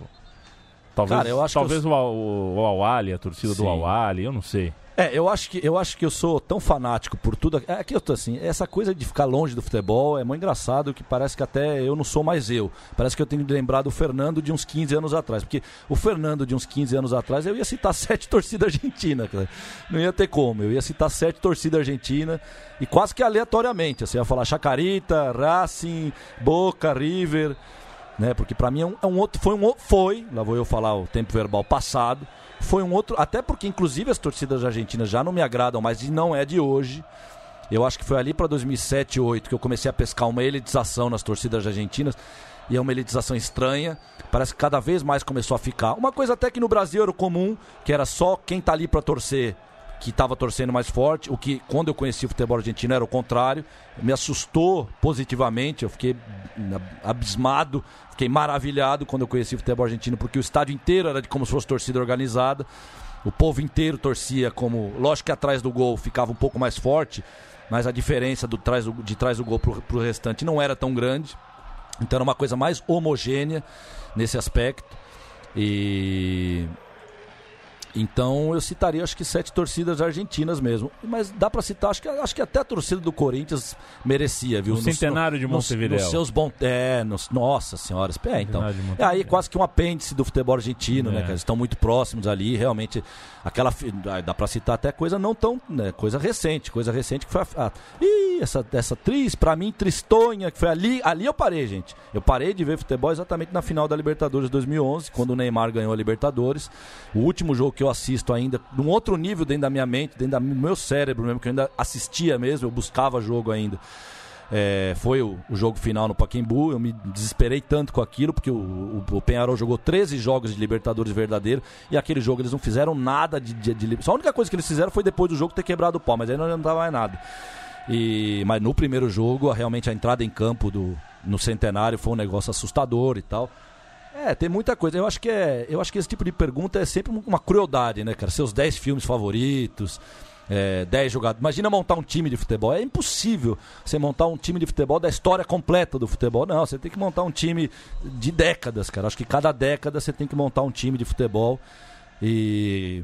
Talvez, Cara, eu acho talvez eu... o, o, Awali, a torcida Sim. do Awali, eu não sei. É, eu acho que eu acho que eu sou tão fanático por tudo. É que eu tô assim, essa coisa de ficar longe do futebol é muito engraçado que parece que até eu não sou mais eu. Parece que eu tenho de lembrar do Fernando de uns 15 anos atrás, porque o Fernando de uns 15 anos atrás eu ia citar sete torcidas argentinas. Não ia ter como. Eu ia citar sete torcidas argentinas e quase que aleatoriamente, assim, eu ia falar Chacarita, Racing, Boca, River, né? Porque para mim é um, é um, outro, foi um foi, lá vou eu falar o tempo verbal passado, foi um outro, até porque inclusive as torcidas argentinas já não me agradam mais e não é de hoje. Eu acho que foi ali para 2007, 2008 que eu comecei a pescar uma elitização nas torcidas argentinas e é uma elitização estranha. Parece que cada vez mais começou a ficar. Uma coisa até que no Brasil era comum, que era só quem tá ali para torcer que estava torcendo mais forte, o que quando eu conheci o futebol argentino era o contrário, me assustou positivamente, eu fiquei abismado, fiquei maravilhado quando eu conheci o futebol argentino, porque o estádio inteiro era de como se fosse torcida organizada, o povo inteiro torcia como, lógico que atrás do gol ficava um pouco mais forte, mas a diferença do trás do, de trás do gol para o restante não era tão grande, então era uma coisa mais homogênea nesse aspecto. E então eu citaria acho que sete torcidas argentinas mesmo. Mas dá para citar, acho que, acho que até a torcida do Corinthians merecia, viu? O centenário de Montevideo. Nos, nos seus bons. É, nos, nossa senhora. É, então. É aí quase que um apêndice do futebol argentino, né, é. né? Que eles estão muito próximos ali. Realmente, aquela. Dá para citar até coisa não tão. Né, coisa recente. Coisa recente que foi a. a ih, essa, essa atriz, para mim, tristonha, que foi ali. Ali eu parei, gente. Eu parei de ver futebol exatamente na final da Libertadores 2011, quando o Neymar ganhou a Libertadores. O último jogo que que eu assisto ainda, num outro nível dentro da minha mente, dentro do meu cérebro mesmo, que eu ainda assistia mesmo, eu buscava jogo ainda. É, foi o, o, jogo final no Paquembu. Eu me desesperei tanto com aquilo, porque o, o, o, Penharol jogou 13 jogos de Libertadores verdadeiro e aquele jogo eles não fizeram nada de, de, de. Só a única coisa que eles fizeram foi depois do jogo ter quebrado o pau, mas aí não dava mais nada. E, mas no primeiro jogo, realmente a entrada em campo do, no centenário foi um negócio assustador e tal. É, tem muita coisa. Eu acho que é, eu acho que esse tipo de pergunta é sempre uma crueldade, né, cara? Seus 10 filmes favoritos, é, 10 jogadores. Imagina montar um time de futebol. É impossível você montar um time de futebol da história completa do futebol. Não, você tem que montar um time de décadas, cara. Acho que cada década você tem que montar um time de futebol. E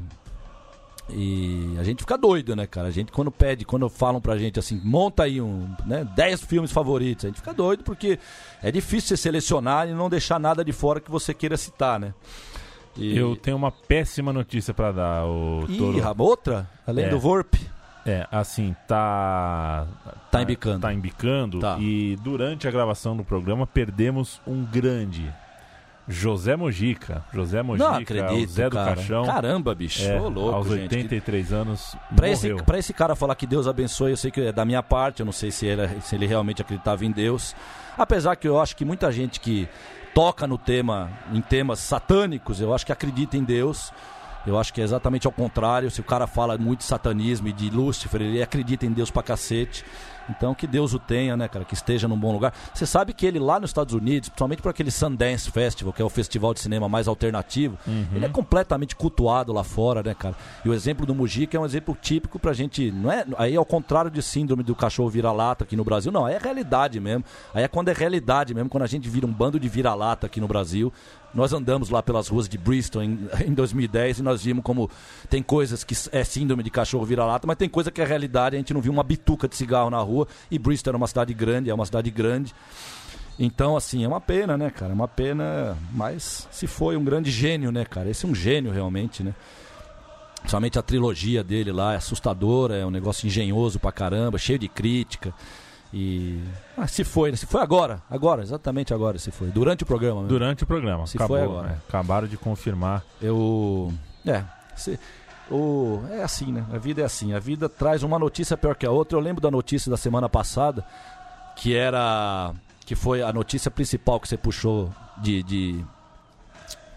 e a gente fica doido, né, cara? A gente quando pede, quando falam pra gente assim, monta aí um, né, 10 filmes favoritos, a gente fica doido porque é difícil você selecionar e não deixar nada de fora que você queira citar, né? E... Eu tenho uma péssima notícia para dar, o Ih, outra? Além é. do Vorp? É, assim, tá. Tá embicando. Tá embicando. Tá. E durante a gravação do programa perdemos um grande José Mojica. José Mojica, não acredito, Zé do cara. Caixão. Caramba, bicho. É, Ô, louco, aos 83 gente. anos. Pra esse, pra esse cara falar que Deus abençoe, eu sei que é da minha parte, eu não sei se ele, se ele realmente acreditava em Deus. Apesar que eu acho que muita gente que toca no tema, em temas satânicos, eu acho que acredita em Deus. Eu acho que é exatamente ao contrário. Se o cara fala muito de satanismo e de Lúcifer, ele acredita em Deus pra cacete. Então que Deus o tenha, né, cara, que esteja num bom lugar. Você sabe que ele lá nos Estados Unidos, principalmente por aquele Sundance Festival, que é o festival de cinema mais alternativo, uhum. ele é completamente cultuado lá fora, né, cara? E o exemplo do Mujica é um exemplo típico pra gente, não é, aí ao contrário de síndrome do cachorro vira-lata aqui no Brasil, não, aí é realidade mesmo. Aí é quando é realidade mesmo, quando a gente vira um bando de vira-lata aqui no Brasil, nós andamos lá pelas ruas de Bristol em, em 2010 e nós vimos como tem coisas que é síndrome de cachorro vira-lata, mas tem coisa que é realidade. A gente não viu uma bituca de cigarro na rua e Bristol era uma cidade grande, é uma cidade grande. Então, assim, é uma pena, né, cara? É uma pena, mas se foi um grande gênio, né, cara? Esse é um gênio realmente, né? Somente a trilogia dele lá é assustadora, é um negócio engenhoso pra caramba, cheio de crítica. E. Ah, se foi, se foi agora, agora, exatamente agora se foi. Durante o programa. Mesmo. Durante o programa. Se Acabou, foi agora. Né? Acabaram de confirmar. Eu. É. Se, o, é assim, né? A vida é assim. A vida traz uma notícia pior que a outra. Eu lembro da notícia da semana passada, que era. que foi a notícia principal que você puxou de. de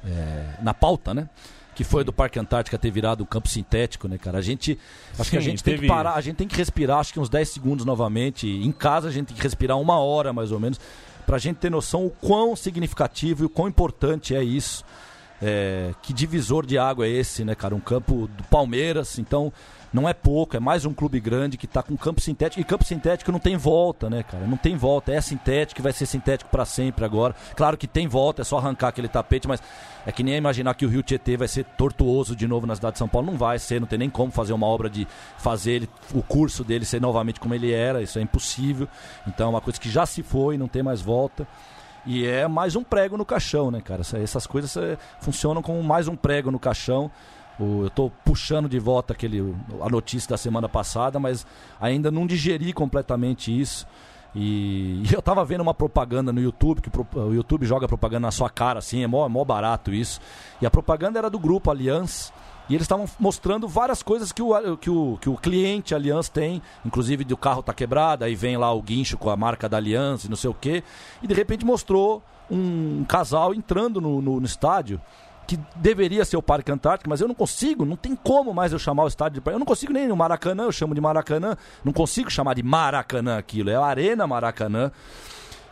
é, na pauta, né? Que foi do Parque Antártica ter virado um campo sintético, né, cara? A gente. Acho Sim, que a gente teve... tem que parar, a gente tem que respirar, acho que uns 10 segundos novamente. Em casa a gente tem que respirar uma hora mais ou menos, pra gente ter noção o quão significativo e o quão importante é isso. É, que divisor de água é esse, né, cara? Um campo do Palmeiras, então não é pouco, é mais um clube grande que está com campo sintético. E campo sintético não tem volta, né, cara? Não tem volta. É sintético, vai ser sintético para sempre agora. Claro que tem volta, é só arrancar aquele tapete, mas é que nem imaginar que o Rio Tietê vai ser tortuoso de novo na cidade de São Paulo. Não vai ser, não tem nem como fazer uma obra de fazer ele, o curso dele ser novamente como ele era. Isso é impossível. Então é uma coisa que já se foi, não tem mais volta. E é mais um prego no caixão, né, cara? Essas coisas é, funcionam como mais um prego no caixão. Eu estou puxando de volta aquele, a notícia da semana passada, mas ainda não digeri completamente isso. E, e eu estava vendo uma propaganda no YouTube, que o YouTube joga propaganda na sua cara, assim, é mó, mó barato isso. E a propaganda era do grupo Aliança. E eles estavam mostrando várias coisas que o, que o, que o cliente Allianz tem, inclusive do carro tá quebrado, aí vem lá o guincho com a marca da Allianz e não sei o quê. E de repente mostrou um casal entrando no, no, no estádio que deveria ser o Parque Antártico, mas eu não consigo, não tem como mais eu chamar o estádio de Eu não consigo nem no Maracanã, eu chamo de Maracanã, não consigo chamar de Maracanã aquilo, é a Arena Maracanã.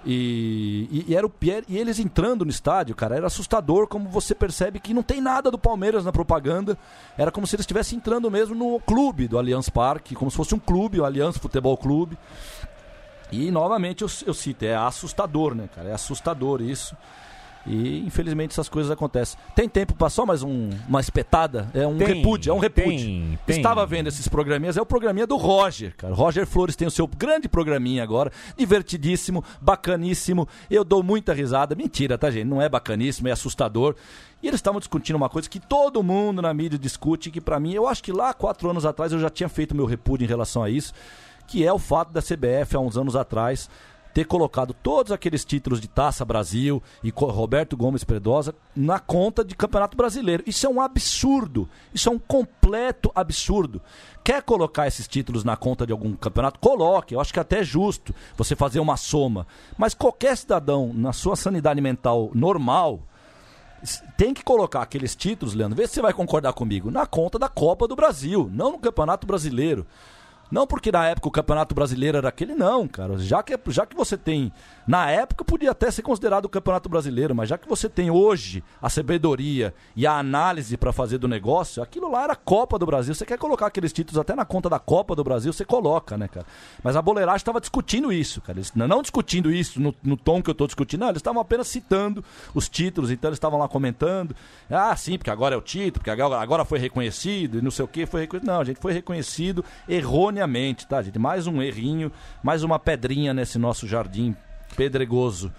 E, e, e, era o Pierre, e eles entrando no estádio, cara, era assustador como você percebe que não tem nada do Palmeiras na propaganda. Era como se eles estivessem entrando mesmo no clube do Allianz Parque, como se fosse um clube, o Allianz Futebol Clube. E novamente eu, eu cito, é assustador, né, cara? É assustador isso. E infelizmente essas coisas acontecem. Tem tempo para só mais um, uma espetada? É um tem, repúdio, é um repúdio. Tem, Estava vendo esses programinhas, é o programinha do Roger, cara. Roger Flores tem o seu grande programinha agora, divertidíssimo, bacaníssimo. Eu dou muita risada. Mentira, tá, gente? Não é bacaníssimo, é assustador. E eles estavam discutindo uma coisa que todo mundo na mídia discute, que para mim, eu acho que lá quatro anos atrás eu já tinha feito meu repúdio em relação a isso, que é o fato da CBF, há uns anos atrás, ter colocado todos aqueles títulos de Taça Brasil e Roberto Gomes Predosa na conta de Campeonato Brasileiro. Isso é um absurdo. Isso é um completo absurdo. Quer colocar esses títulos na conta de algum campeonato? Coloque. Eu acho que até é justo você fazer uma soma. Mas qualquer cidadão, na sua sanidade mental normal, tem que colocar aqueles títulos, Leandro, vê se você vai concordar comigo, na conta da Copa do Brasil, não no Campeonato Brasileiro. Não porque na época o Campeonato Brasileiro era aquele, não, cara. Já que, já que você tem. Na época podia até ser considerado o Campeonato Brasileiro, mas já que você tem hoje a sabedoria e a análise para fazer do negócio, aquilo lá era Copa do Brasil. Você quer colocar aqueles títulos até na conta da Copa do Brasil, você coloca, né, cara? Mas a boleiragem estava discutindo isso, cara. Eles, não discutindo isso no, no tom que eu estou discutindo, não, eles estavam apenas citando os títulos, então eles estavam lá comentando. Ah, sim, porque agora é o título, porque agora, foi reconhecido e não sei o que foi reconhecido. Não, a gente foi reconhecido errôneamente erroneamente, tá, gente? Mais um errinho, mais uma pedrinha nesse nosso jardim pedregoso.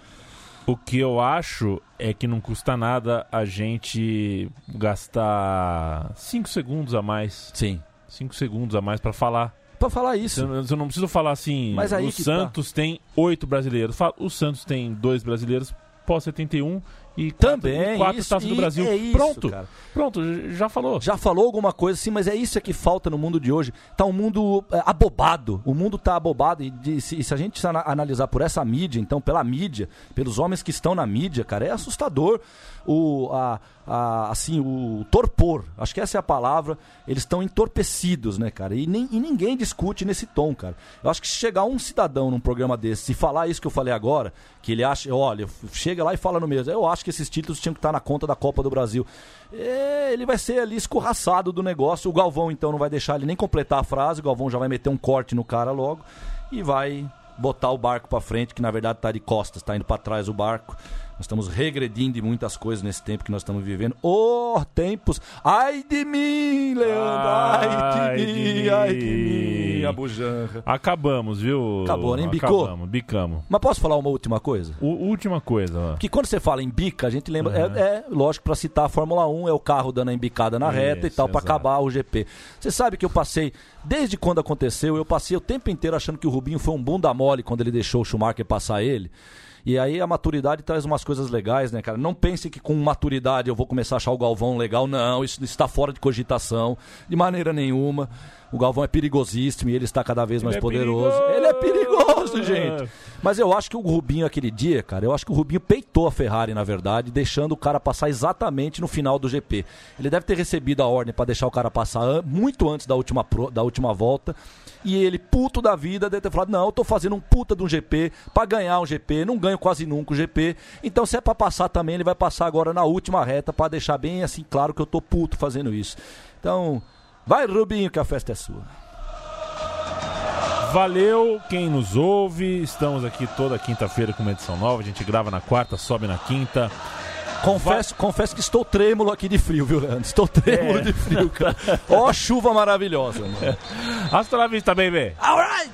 O que eu acho é que não custa nada a gente gastar 5 segundos a mais. Sim. 5 segundos a mais para falar. Pra falar isso. Eu, eu, não preciso falar assim. Mas aí o tá. Santos tá. tem oito brasileiros. O Santos tem dois brasileiros pós-71 e também quatro isso, taças do Brasil. É isso, pronto, cara. pronto, já falou. Já falou alguma coisa, sim, mas é isso que falta no mundo de hoje. Tá um mundo é, abobado, o mundo tá abobado e, de, se, se, a gente analisar por essa mídia, então pela mídia, pelos homens que estão na mídia, cara, é assustador o a, a, assim o torpor. Acho que essa é a palavra. Eles estão entorpecidos, né, cara? E, nem, e ninguém discute nesse tom, cara. Eu acho que se chegar um cidadão num programa desse e falar isso que eu falei agora, que ele acha, olha, chega lá e fala no mesmo, eu acho que esses títulos tinham que estar na conta da Copa do Brasil. É, ele vai ser ali escorraçado do negócio. O Galvão, então, não vai deixar ele nem completar a frase. O Galvão já vai meter um corte no cara logo e vai botar o barco para frente, que na verdade tá de costas, tá indo para trás o barco. Nós estamos regredindo em muitas coisas nesse tempo que nós estamos vivendo. Oh, tempos! Ai de mim, Leandro! Ai, ai de, mim, ai de mim, a bujanra. Acabamos, viu? Acabou, nem bicou? Acabamos, bicamos. Mas posso falar uma última coisa? O, última coisa. Que quando você fala em bica, a gente lembra. Uhum. É, é, lógico, para citar a Fórmula 1, é o carro dando a embicada na Isso, reta e tal, para acabar o GP. Você sabe que eu passei, desde quando aconteceu, eu passei o tempo inteiro achando que o Rubinho foi um bunda mole quando ele deixou o Schumacher passar ele. E aí a maturidade traz umas coisas legais, né, cara? Não pense que com maturidade eu vou começar a achar o Galvão legal. Não, isso está fora de cogitação, de maneira nenhuma. O Galvão é perigosíssimo e ele está cada vez mais ele é poderoso. É ele é perigoso, gente. Mas eu acho que o Rubinho aquele dia, cara, eu acho que o Rubinho peitou a Ferrari, na verdade, deixando o cara passar exatamente no final do GP. Ele deve ter recebido a ordem para deixar o cara passar muito antes da última, da última volta. E ele, puto da vida, deve ter falado: Não, eu tô fazendo um puta de um GP para ganhar um GP, não ganho quase nunca o GP. Então, se é para passar também, ele vai passar agora na última reta para deixar bem assim claro que eu tô puto fazendo isso. Então, Vai, Rubinho, que a festa é sua. Valeu quem nos ouve. Estamos aqui toda quinta-feira com uma edição nova. A gente grava na quarta, sobe na quinta. Confesso, confesso que estou trêmulo aqui de frio, viu, Leandro? Estou trêmulo é. de frio, cara. Ó, chuva maravilhosa, mano. Hasta la vista, baby. All right.